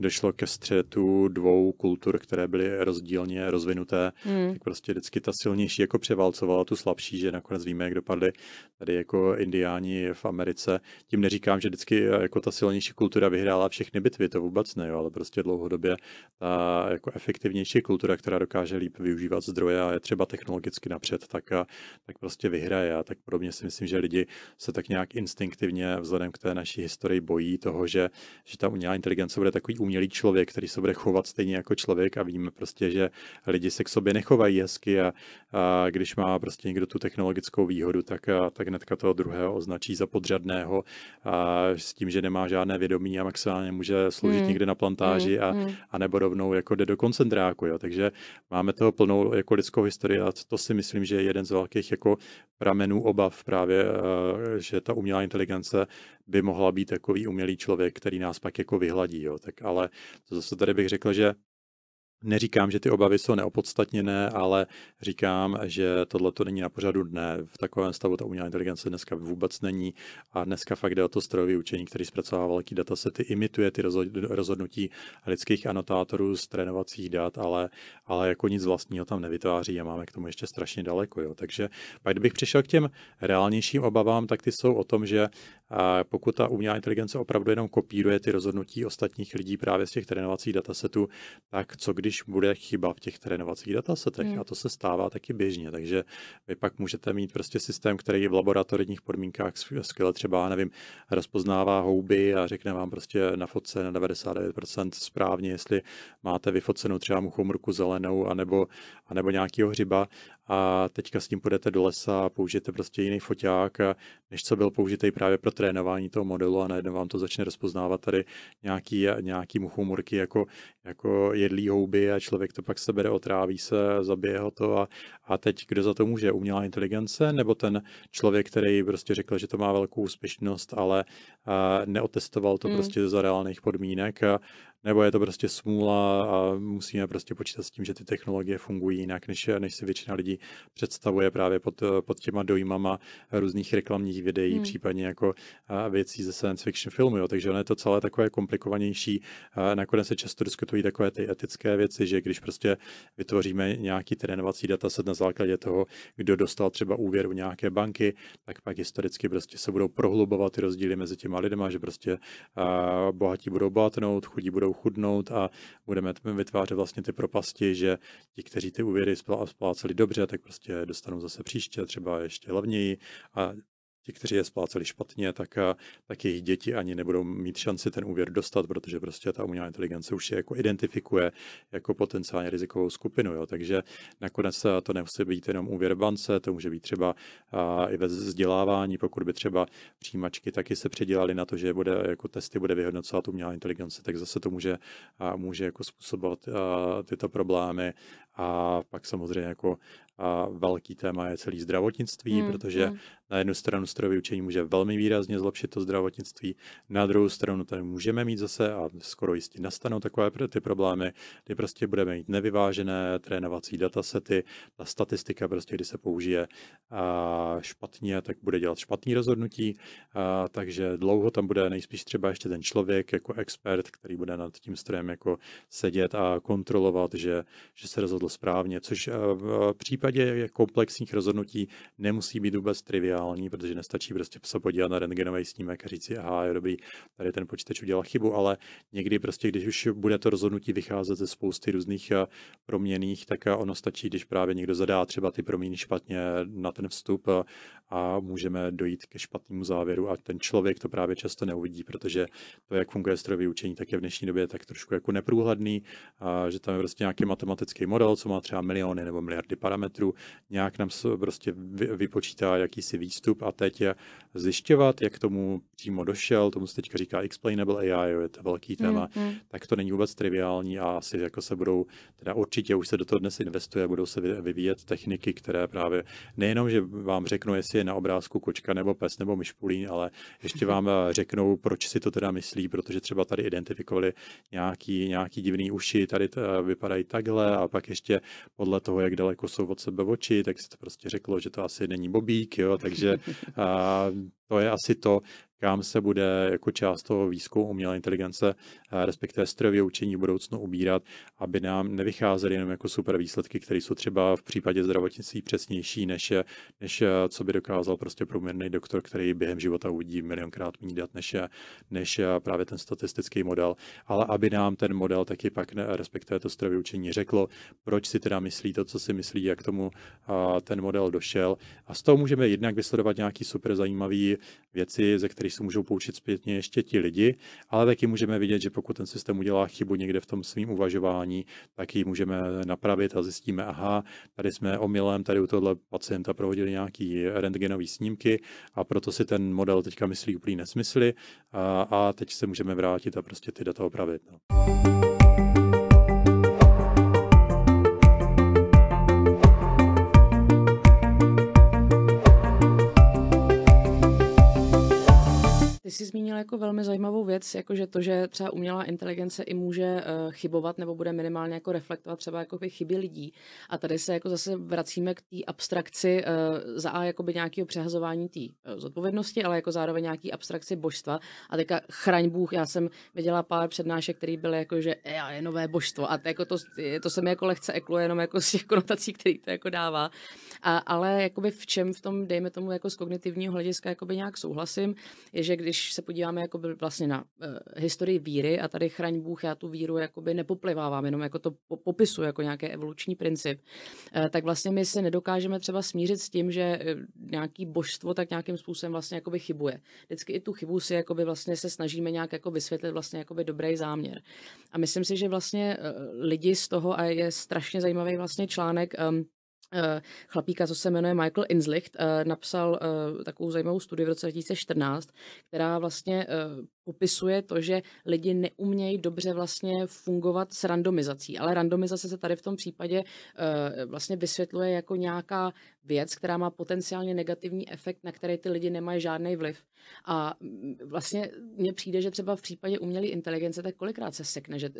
došlo ke střetu dvou kultur, které byly rozdílně rozvinuté, hmm. tak prostě vždycky ta silnější jako převálcovala tu slabší, že nakonec víme, jak dopadly tady jako indiáni v Americe. Tím neříkám, že vždycky jako ta silnější kultura vyhrála všechny bitvy, to vůbec ne, jo, ale prostě dlouhodobě ta jako efektivnější kultura, která dokáže líp využívat zdroje a je třeba technologicky napřed, tak, a, tak prostě vyhraje. A tak podobně si myslím, že lidi se tak nějak instinktivně vzhledem k té naší historii bojí toho, že, že ta umělá inteligence bude takový umělý člověk, který se bude chovat stejně jako člověk a víme prostě, že lidi se k sobě nechovají hezky a, a když má prostě někdo tu technologickou výhodu, tak, a, tak hnedka toho druhého označí za podřadného a s tím, že nemá žádné vědomí a maximálně může sloužit mm. někde na plantáži mm. a, hmm. a nebo rovnou jako jde do koncentráku. Jo. Takže máme toho plnou jako lidskou historii a to si myslím, že je jeden z velkých jako pramenů obav právě, eh, že ta umělá inteligence by mohla být takový umělý člověk, který nás pak jako vyhladí. Jo. Tak ale to zase tady bych řekl, že Neříkám, že ty obavy jsou neopodstatněné, ale říkám, že tohle to není na pořadu dne. V takovém stavu ta umělá inteligence dneska vůbec není a dneska fakt jde o to strojové učení, který zpracovává velký datasety, imituje ty rozhodnutí lidských anotátorů z trénovacích dat, ale, ale jako nic vlastního tam nevytváří a máme k tomu ještě strašně daleko. Jo. Takže pak kdybych přišel k těm reálnějším obavám, tak ty jsou o tom, že pokud ta umělá inteligence opravdu jenom kopíruje ty rozhodnutí ostatních lidí právě z těch trénovacích datasetů, tak co když bude chyba v těch trénovacích datasetech? Hmm. A to se stává taky běžně. Takže vy pak můžete mít prostě systém, který v laboratorních podmínkách skvěle třeba, nevím, rozpoznává houby a řekne vám prostě na fotce na 99% správně, jestli máte vyfocenou třeba muchomrku zelenou anebo, anebo nějakého hřiba a teďka s tím půjdete do lesa a použijete prostě jiný foťák, než co byl použitý právě pro trénování toho modelu a najednou vám to začne rozpoznávat tady nějaký, nějaký muchomurky jako, jako jedlý houby a člověk to pak sebere, otráví se, zabije ho to a, a teď kdo za to může? Umělá inteligence nebo ten člověk, který prostě řekl, že to má velkou úspěšnost, ale neotestoval to hmm. prostě za reálných podmínek a, nebo je to prostě smůla a musíme prostě počítat s tím, že ty technologie fungují jinak, než, než si většina lidí představuje právě pod, pod těma dojmama různých reklamních videí, hmm. případně jako věcí ze science fiction filmu. Jo. Takže ono je to celé takové komplikovanější. Nakonec se často diskutují takové ty etické věci, že když prostě vytvoříme nějaký trénovací dataset na základě toho, kdo dostal třeba úvěr u nějaké banky, tak pak historicky prostě se budou prohlubovat ty rozdíly mezi těma lidma, že prostě bohatí budou bohatnout, chudí budou budou chudnout a budeme vytvářet vlastně ty propasti, že ti, kteří ty úvěry spláceli dobře, tak prostě dostanou zase příště třeba ještě levněji a ti, kteří je spláceli špatně, tak, tak jejich děti ani nebudou mít šanci ten úvěr dostat, protože prostě ta umělá inteligence už je jako identifikuje jako potenciálně rizikovou skupinu. Jo. Takže nakonec to nemusí být jenom úvěr bance, to může být třeba a, i ve vzdělávání, pokud by třeba přijímačky taky se předělali na to, že bude jako testy bude vyhodnocovat umělá inteligence, tak zase to může, a, může jako způsobovat a, tyto problémy. A pak samozřejmě jako a velký téma je celý zdravotnictví, hmm, protože hmm. na jednu stranu strojové učení může velmi výrazně zlepšit to zdravotnictví, na druhou stranu tady můžeme mít zase, a skoro jistě nastanou takové ty problémy, kdy prostě budeme mít nevyvážené trénovací datasety, ta statistika prostě, kdy se použije a špatně, tak bude dělat špatný rozhodnutí, a, takže dlouho tam bude nejspíš třeba ještě ten člověk jako expert, který bude nad tím strojem jako sedět a kontrolovat, že, že se rozhodl správně, což v případě případě komplexních rozhodnutí nemusí být vůbec triviální, protože nestačí prostě se podívat na rentgenový snímek a říct si, aha, je dobrý, tady ten počítač udělal chybu, ale někdy prostě, když už bude to rozhodnutí vycházet ze spousty různých eh, proměných, tak eh, ono stačí, když právě někdo zadá třeba ty proměny špatně na ten vstup eh, a můžeme dojít ke špatnému závěru a ten člověk to právě často neuvidí, protože to, jak funguje strojové učení, tak je v dnešní době tak trošku jako neprůhledný, a že tam je prostě nějaký matematický model, co má třeba miliony nebo miliardy parametrů parametrů, nějak nám prostě vypočítá jakýsi výstup a teď je zjišťovat, jak tomu přímo došel, tomu se teďka říká explainable AI, je to velký téma, mm, mm. tak to není vůbec triviální a asi jako se budou, teda určitě už se do toho dnes investuje, budou se vyvíjet techniky, které právě nejenom, že vám řeknou, jestli je na obrázku kočka nebo pes nebo myšpulín, ale ještě vám eh, řeknou, proč si to teda myslí, protože třeba tady identifikovali nějaký, nějaký divný uši, tady eh, vypadají takhle a pak ještě podle toho, jak daleko jsou od sebe oči, tak se to prostě řeklo, že to asi není bobík, jo, takže a, to je asi to, kam se bude jako část toho výzkumu umělé inteligence, respektive strojové učení v budoucnu ubírat, aby nám nevycházely jenom jako super výsledky, které jsou třeba v případě zdravotnictví přesnější, než, než co by dokázal prostě průměrný doktor, který během života uvidí milionkrát méně dat, než, než právě ten statistický model, ale aby nám ten model taky pak, respektive to strojové učení, řeklo, proč si teda myslí to, co si myslí, jak tomu ten model došel. A z toho můžeme jednak vysledovat nějaký super zajímavý věci, ze kterých se můžou poučit zpětně ještě ti lidi, ale taky můžeme vidět, že pokud ten systém udělá chybu někde v tom svém uvažování, tak ji můžeme napravit a zjistíme, aha, tady jsme omylem tady u tohle pacienta provodili nějaký rentgenový snímky a proto si ten model teďka myslí úplný nesmysly a, a teď se můžeme vrátit a prostě ty data opravit. No. Jsi jsi zmínil jako velmi zajímavou věc, jakože to, že třeba umělá inteligence i může uh, chybovat nebo bude minimálně jako reflektovat třeba jako chyby lidí. A tady se jako zase vracíme k té abstrakci uh, za A jakoby nějakého přehazování té uh, zodpovědnosti, ale jako zároveň nějaký abstrakci božstva. A teďka chraň Bůh, já jsem viděla pár přednášek, které byly jako, že e, je nové božstvo. A to, jako to, to se mi jako lehce ekluje jenom jako z těch konotací, který to jako dává. A, ale jakoby v čem v tom, dejme tomu jako z kognitivního hlediska jakoby nějak souhlasím, je, že když se podíváme jakoby vlastně na uh, historii víry a tady chraň Bůh, já tu víru jakoby nepoplivávám, jenom jako to popisu jako nějaký evoluční princip, uh, tak vlastně my se nedokážeme třeba smířit s tím, že uh, nějaký božstvo tak nějakým způsobem vlastně jakoby chybuje. Vždycky i tu chybu si jakoby vlastně se snažíme nějak jako vysvětlit vlastně jakoby dobrý záměr. A myslím si, že vlastně uh, lidi z toho, a je strašně zajímavý vlastně článek, um, chlapíka, co se jmenuje Michael Inslicht, eh, napsal eh, takovou zajímavou studii v roce 2014, která vlastně popisuje to, že lidi neumějí dobře vlastně fungovat s randomizací, ale randomizace se tady v tom případě vlastně vysvětluje jako nějaká věc, která má potenciálně negativní efekt, na který ty lidi nemají žádný vliv. A mm, vlastně mně přijde, že třeba v případě umělé inteligence, tak kolikrát se sekne, že,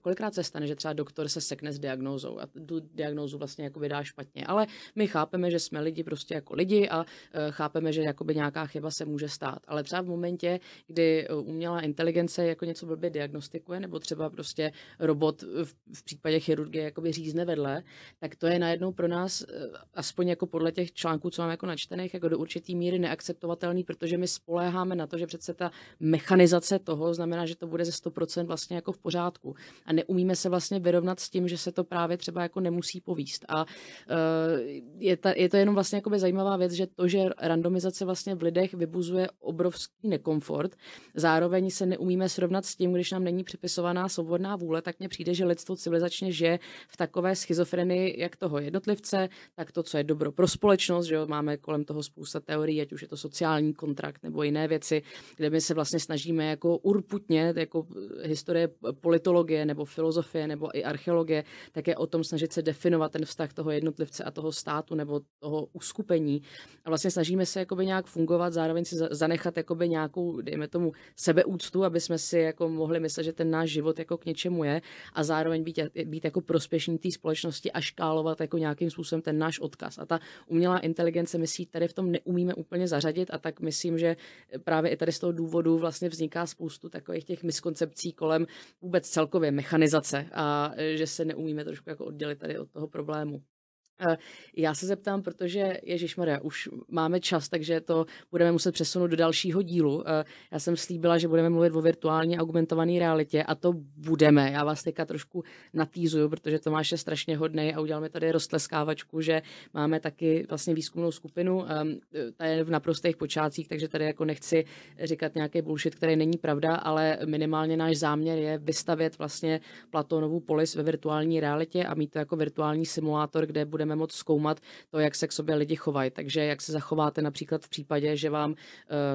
kolikrát se stane, že třeba doktor se sekne s diagnózou a tu diagnózu vlastně jako vydá špatně. Ale my chápeme, že jsme lidi prostě jako lidi a e, chápeme, že jakoby nějaká chyba se může stát. Ale třeba v momentě, kdy umělá inteligence jako něco blbě diagnostikuje, nebo třeba prostě robot v, v případě chirurgie jakoby řízne vedle, tak to je najednou pro nás, e, aspoň jako podle těch článků, co mám jako načtených, jako do určitý míry neakceptovatelný, protože my spoléháme na to, že přece ta mechanizace toho znamená, že to bude ze 100% vlastně jako v pořádku. A neumíme se vlastně vyrovnat s tím, že se to právě třeba jako nemusí povíst. A Eh, je, ta, je to jenom vlastně jakoby zajímavá věc, že to, že randomizace vlastně v lidech vybuzuje obrovský nekomfort, zároveň se neumíme srovnat s tím, když nám není připisovaná svobodná vůle, tak mně přijde, že lidstvo civilizačně žije v takové schizofrenii jak toho jednotlivce, tak to, co je dobro pro společnost, že jo, máme kolem toho spousta teorií, ať už je to sociální kontrakt nebo jiné věci, kde my se vlastně snažíme jako urputně, jako historie politologie nebo filozofie nebo i archeologie, tak je o tom snažit se definovat ten vztah toho jednotlivce jednotlivce a toho státu nebo toho uskupení. A vlastně snažíme se jakoby nějak fungovat, zároveň si zanechat jakoby nějakou, dejme tomu, sebeúctu, aby jsme si jako mohli myslet, že ten náš život jako k něčemu je a zároveň být, být jako prospěšný té společnosti a škálovat jako nějakým způsobem ten náš odkaz. A ta umělá inteligence, my si tady v tom neumíme úplně zařadit a tak myslím, že právě i tady z toho důvodu vlastně vzniká spoustu takových těch miskoncepcí kolem vůbec celkově mechanizace a že se neumíme trošku jako oddělit tady od toho problému. Eh, já se zeptám, protože Ježíš Maria, už máme čas, takže to budeme muset přesunout do dalšího dílu. Eh, já jsem slíbila, že budeme mluvit o virtuální augmentované realitě a to budeme. Já vás teďka trošku natýzuju, protože Tomáš je strašně hodný a uděláme tady roztleskávačku, že máme taky vlastně výzkumnou skupinu, ehm, ta je v naprostých počátcích, takže tady jako nechci říkat nějaký bullshit, který není pravda, ale minimálně náš záměr je vystavět vlastně Platonovu polis ve virtuální realitě a mít to jako virtuální simulátor, kde budeme budeme moc zkoumat to, jak se k sobě lidi chovají. Takže jak se zachováte například v případě, že vám uh,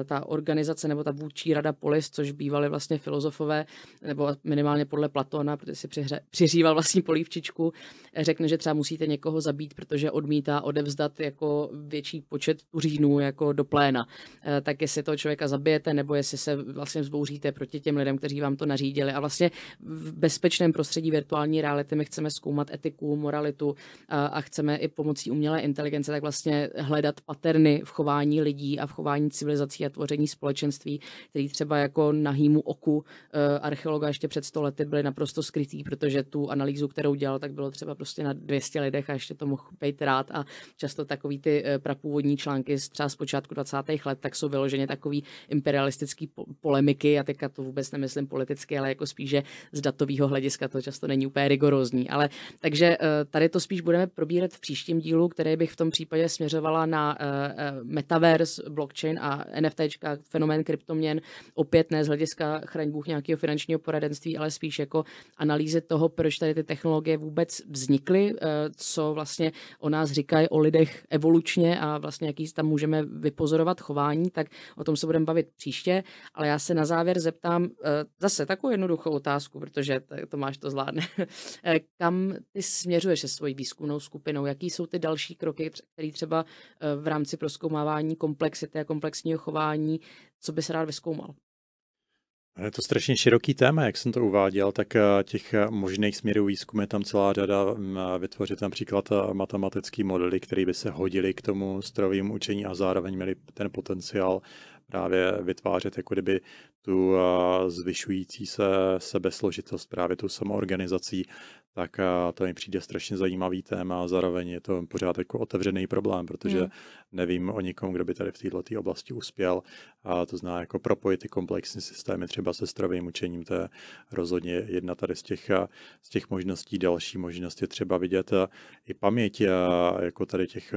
ta organizace nebo ta vůdčí rada polis, což bývaly vlastně filozofové, nebo minimálně podle Platona, protože si přihře, přiříval vlastní polívčičku, řekne, že třeba musíte někoho zabít, protože odmítá odevzdat jako větší počet tuřínů jako do pléna. Uh, tak jestli toho člověka zabijete, nebo jestli se vlastně vzbouříte proti těm lidem, kteří vám to nařídili. A vlastně v bezpečném prostředí virtuální reality my chceme zkoumat etiku, moralitu a, a chceme chceme i pomocí umělé inteligence tak vlastně hledat paterny v chování lidí a v chování civilizací a tvoření společenství, který třeba jako nahýmu oku uh, archeologa ještě před sto lety byly naprosto skrytý, protože tu analýzu, kterou dělal, tak bylo třeba prostě na 200 lidech a ještě to mohl být rád a často takový ty uh, prapůvodní články z třeba z počátku 20. let, tak jsou vyloženě takový imperialistický po- polemiky a teďka to vůbec nemyslím politicky, ale jako spíše z datového hlediska to často není úplně rigorózní. Ale takže uh, tady to spíš budeme probírat v příštím dílu, který bych v tom případě směřovala na uh, metaverse, blockchain a NFT, fenomén kryptoměn, opět ne z hlediska chraň Bůh nějakého finančního poradenství, ale spíš jako analýzy toho, proč tady ty technologie vůbec vznikly, uh, co vlastně o nás říkají o lidech evolučně a vlastně jaký tam můžeme vypozorovat chování, tak o tom se budeme bavit příště, ale já se na závěr zeptám zase takovou jednoduchou otázku, protože Tomáš to zvládne. Kam ty směřuješ se svojí výzkumnou skupinou? Vyřešenou? Jaký jsou ty další kroky, které třeba v rámci proskoumávání komplexity a komplexního chování, co by se rád vyskoumal? Je to strašně široký téma, jak jsem to uváděl, tak eh, těch eh, možných směrů výzkumu je tam celá řada. Mm, vytvořit například eh, matematický modely, které by se hodily k tomu strojovému učení a zároveň měly ten potenciál právě vytvářet jako kdyby tu zvyšující se sebesložitost právě tu samoorganizací tak to mi přijde strašně zajímavý téma a zároveň je to pořád jako otevřený problém, protože hmm. nevím o nikom, kdo by tady v této oblasti uspěl. A to zná jako propojit ty komplexní systémy třeba se stravým učením, to je rozhodně jedna tady z těch, z těch možností. Další možnost je třeba vidět i paměť jako tady těch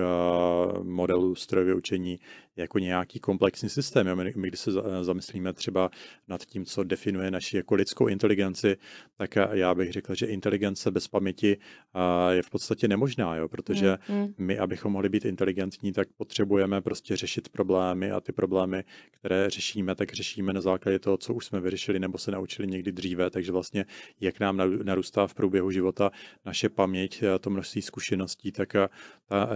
modelů strojového učení jako nějaký komplexní systém. My, my když se zamyslíme třeba nad tím, co definuje naši jako lidskou inteligenci, tak já bych řekl, že inteligence bez paměti je v podstatě nemožná, jo? protože mm, mm. my, abychom mohli být inteligentní, tak potřebujeme prostě řešit problémy a ty problémy, které řešíme, tak řešíme na základě toho, co už jsme vyřešili nebo se naučili někdy dříve, takže vlastně jak nám narůstá v průběhu života naše paměť, to množství zkušeností, tak,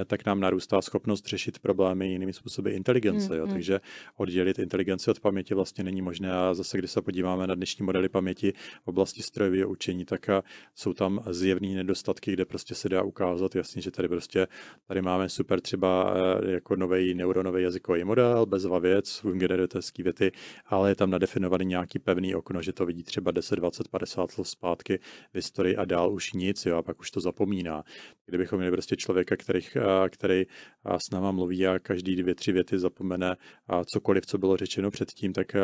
tak nám narůstá schopnost řešit problémy jinými způsoby inteligence. Mm, jo? Mm. Takže oddělit inteligenci od paměti vlastně není možné a zase, když se podíváme na dnešní modely paměti v oblasti strojového učení, tak jsou tam zjevné nedostatky, kde prostě se dá ukázat jasně, že tady prostě tady máme super třeba eh, jako nový neuronový jazykový model, bezva věc, generujete věty, ale je tam nadefinovaný nějaký pevný okno, že to vidí třeba 10, 20, 50 let zpátky v historii a dál už nic, jo, a pak už to zapomíná. Kdybychom měli prostě člověka, který, eh, který eh, s náma mluví a každý dvě, tři věty zapomene a cokoliv, co bylo řečeno předtím, tak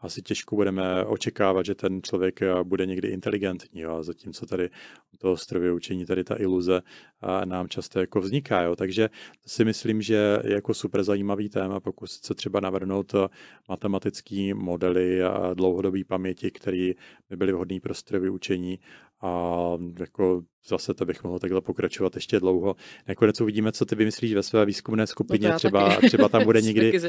asi těžko budeme očekávat, že ten člověk bude někdy inteligentní. Jo, a zatímco tady toho strojově učení tady ta iluze nám často jako vzniká. Jo. Takže si myslím, že je jako super zajímavý téma pokusit se třeba navrhnout matematický modely a dlouhodobý paměti, které by byly vhodné pro strojové učení a jako zase to bych mohl takhle pokračovat ještě dlouho. Nakonec uvidíme, co ty vymyslíš ve své výzkumné skupině. No třeba, třeba tam bude někdy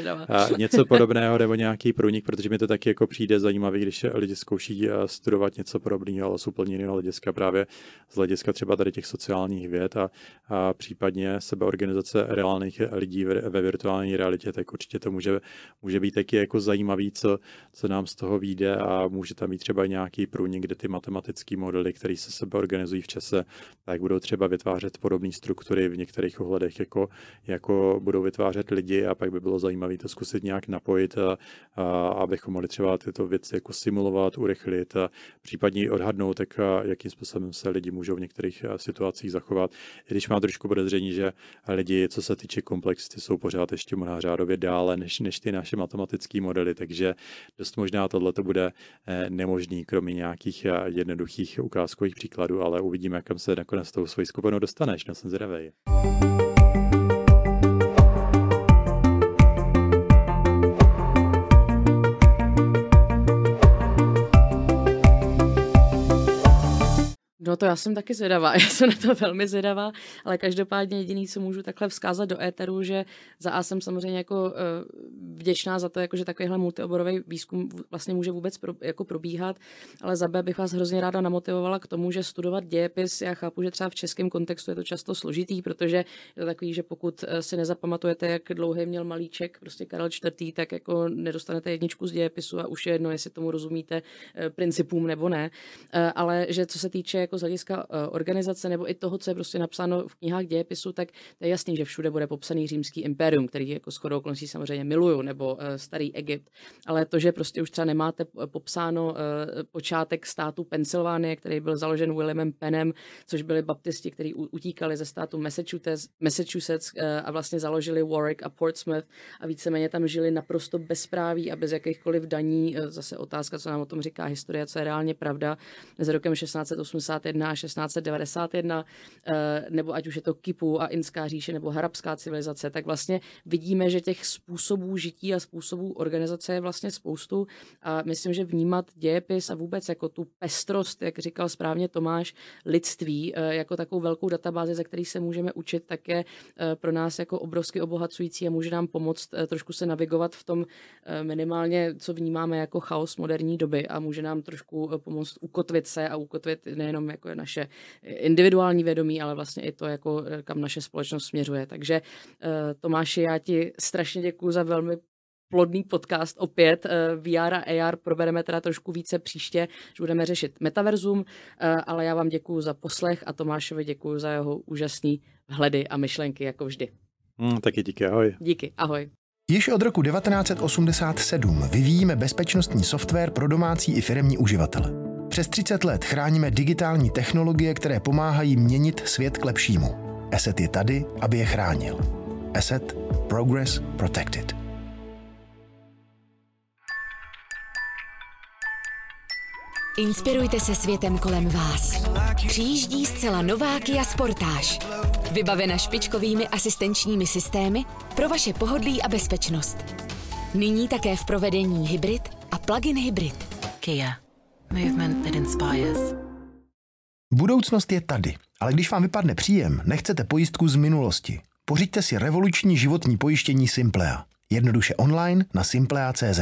něco podobného nebo nějaký průnik, protože mi to taky jako přijde zajímavý, když lidi zkouší studovat něco podobného, ale z úplně jiného hlediska právě z hlediska třeba tady těch sociálních věd a, a případně sebeorganizace reálných lidí ve, ve virtuální realitě, tak určitě to může, může být taky jako zajímavý, co, co nám z toho vyjde a může tam být třeba nějaký průnik, kde ty matematické modely, které se sebeorganizují v čase, tak budou třeba vytvářet podobné struktury v některých ohledech, jako, jako budou vytvářet lidi a pak by bylo zajímavé to zkusit nějak napojit, a, a, abychom mohli třeba tyto věci jako simulovat, urychlit a případně odhadnout, tak a, jakým způsobem se lidi můžou v některých situacích zachovat. I když mám trošku podezření, že lidi, co se týče komplexity, jsou pořád ještě možná řádově dále než, než ty naše matematické modely, takže dost možná tohle to bude eh, nemožný, kromě nějakých jednoduchých ukázkových příkladů, ale uvidíme, jak kam se nakonec tou svojí skupinou dostaneš, no jsem zvědavý. No to já jsem taky zvědavá, já jsem na to velmi zvědavá, ale každopádně jediný, co můžu takhle vzkázat do éteru, že za A jsem samozřejmě jako uh, vděčná za to, jako, že takovýhle multioborový výzkum vlastně může vůbec pro, jako probíhat, ale za B bych vás hrozně ráda namotivovala k tomu, že studovat dějepis, já chápu, že třeba v českém kontextu je to často složitý, protože je to takový, že pokud eh, si nezapamatujete, jak dlouhý měl malíček, prostě Karel IV., tak jako nedostanete jedničku z dějepisu a už je jedno, jestli tomu rozumíte uh, principům nebo ne. Ale že co se týče jako hlediska eh, organizace nebo i toho, co je prostě napsáno v knihách dějepisu, tak je jasný, že všude bude popsaný římský imperium, který jako shodou okolností samozřejmě miluju, nebo uh, starý Egypt. Ale to, že prostě už třeba nemáte popsáno uh, počátek státu Pensylvánie, který byl založen Williamem Pennem, což byli baptisti, kteří utíkali ze státu Massachusetts, a vlastně založili Warwick a Portsmouth a víceméně tam žili naprosto bezpráví a bez jakýchkoliv daní. Zase otázka, co nám o tom říká historie, co je reálně pravda. Mezi rokem 1681 1601 a 1691, eh, nebo ať už je to Kipu a Inská říše nebo harabská civilizace, tak vlastně vidíme, že těch způsobů žití a způsobů organizace je vlastně spoustu a myslím, že vnímat dějepis a vůbec jako tu pestrost, jak říkal správně Tomáš, lidství eh, jako takovou velkou databázi, ze který se můžeme učit, tak je eh, pro nás jako obrovsky obohacující a může nám pomoct trošku se navigovat v tom minimálně, co vnímáme jako chaos moderní doby a může nám trošku pomoct ukotvit se a ukotvit nejenom jako jako je naše individuální vědomí, ale vlastně i to, jako kam naše společnost směřuje. Takže Tomáši, já ti strašně děkuji za velmi plodný podcast opět. Eh, VR a AR probereme teda trošku více příště, že budeme řešit metaverzum, eh, ale já vám děkuji za poslech a Tomášovi děkuji za jeho úžasný vhledy a myšlenky, jako vždy. Hmm, taky díky, ahoj. Díky, ahoj. Již od roku 1987 vyvíjíme bezpečnostní software pro domácí i firemní uživatele. Přes 30 let chráníme digitální technologie, které pomáhají měnit svět k lepšímu. Asset je tady, aby je chránil. Asset Progress Protected. Inspirujte se světem kolem vás. Přijíždí zcela nová Kia Sportage. Vybavena špičkovými asistenčními systémy pro vaše pohodlí a bezpečnost. Nyní také v provedení hybrid a plug-in hybrid. Kia. Movement that inspires. Budoucnost je tady, ale když vám vypadne příjem, nechcete pojistku z minulosti. Pořiďte si revoluční životní pojištění Simplea. Jednoduše online na simplea.cz.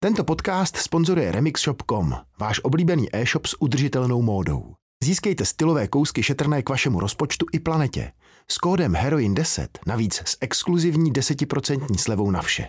Tento podcast sponzoruje remixshop.com, váš oblíbený e-shop s udržitelnou módou. Získejte stylové kousky šetrné k vašemu rozpočtu i planetě. S kódem HEROIN10 navíc s exkluzivní 10% slevou na vše.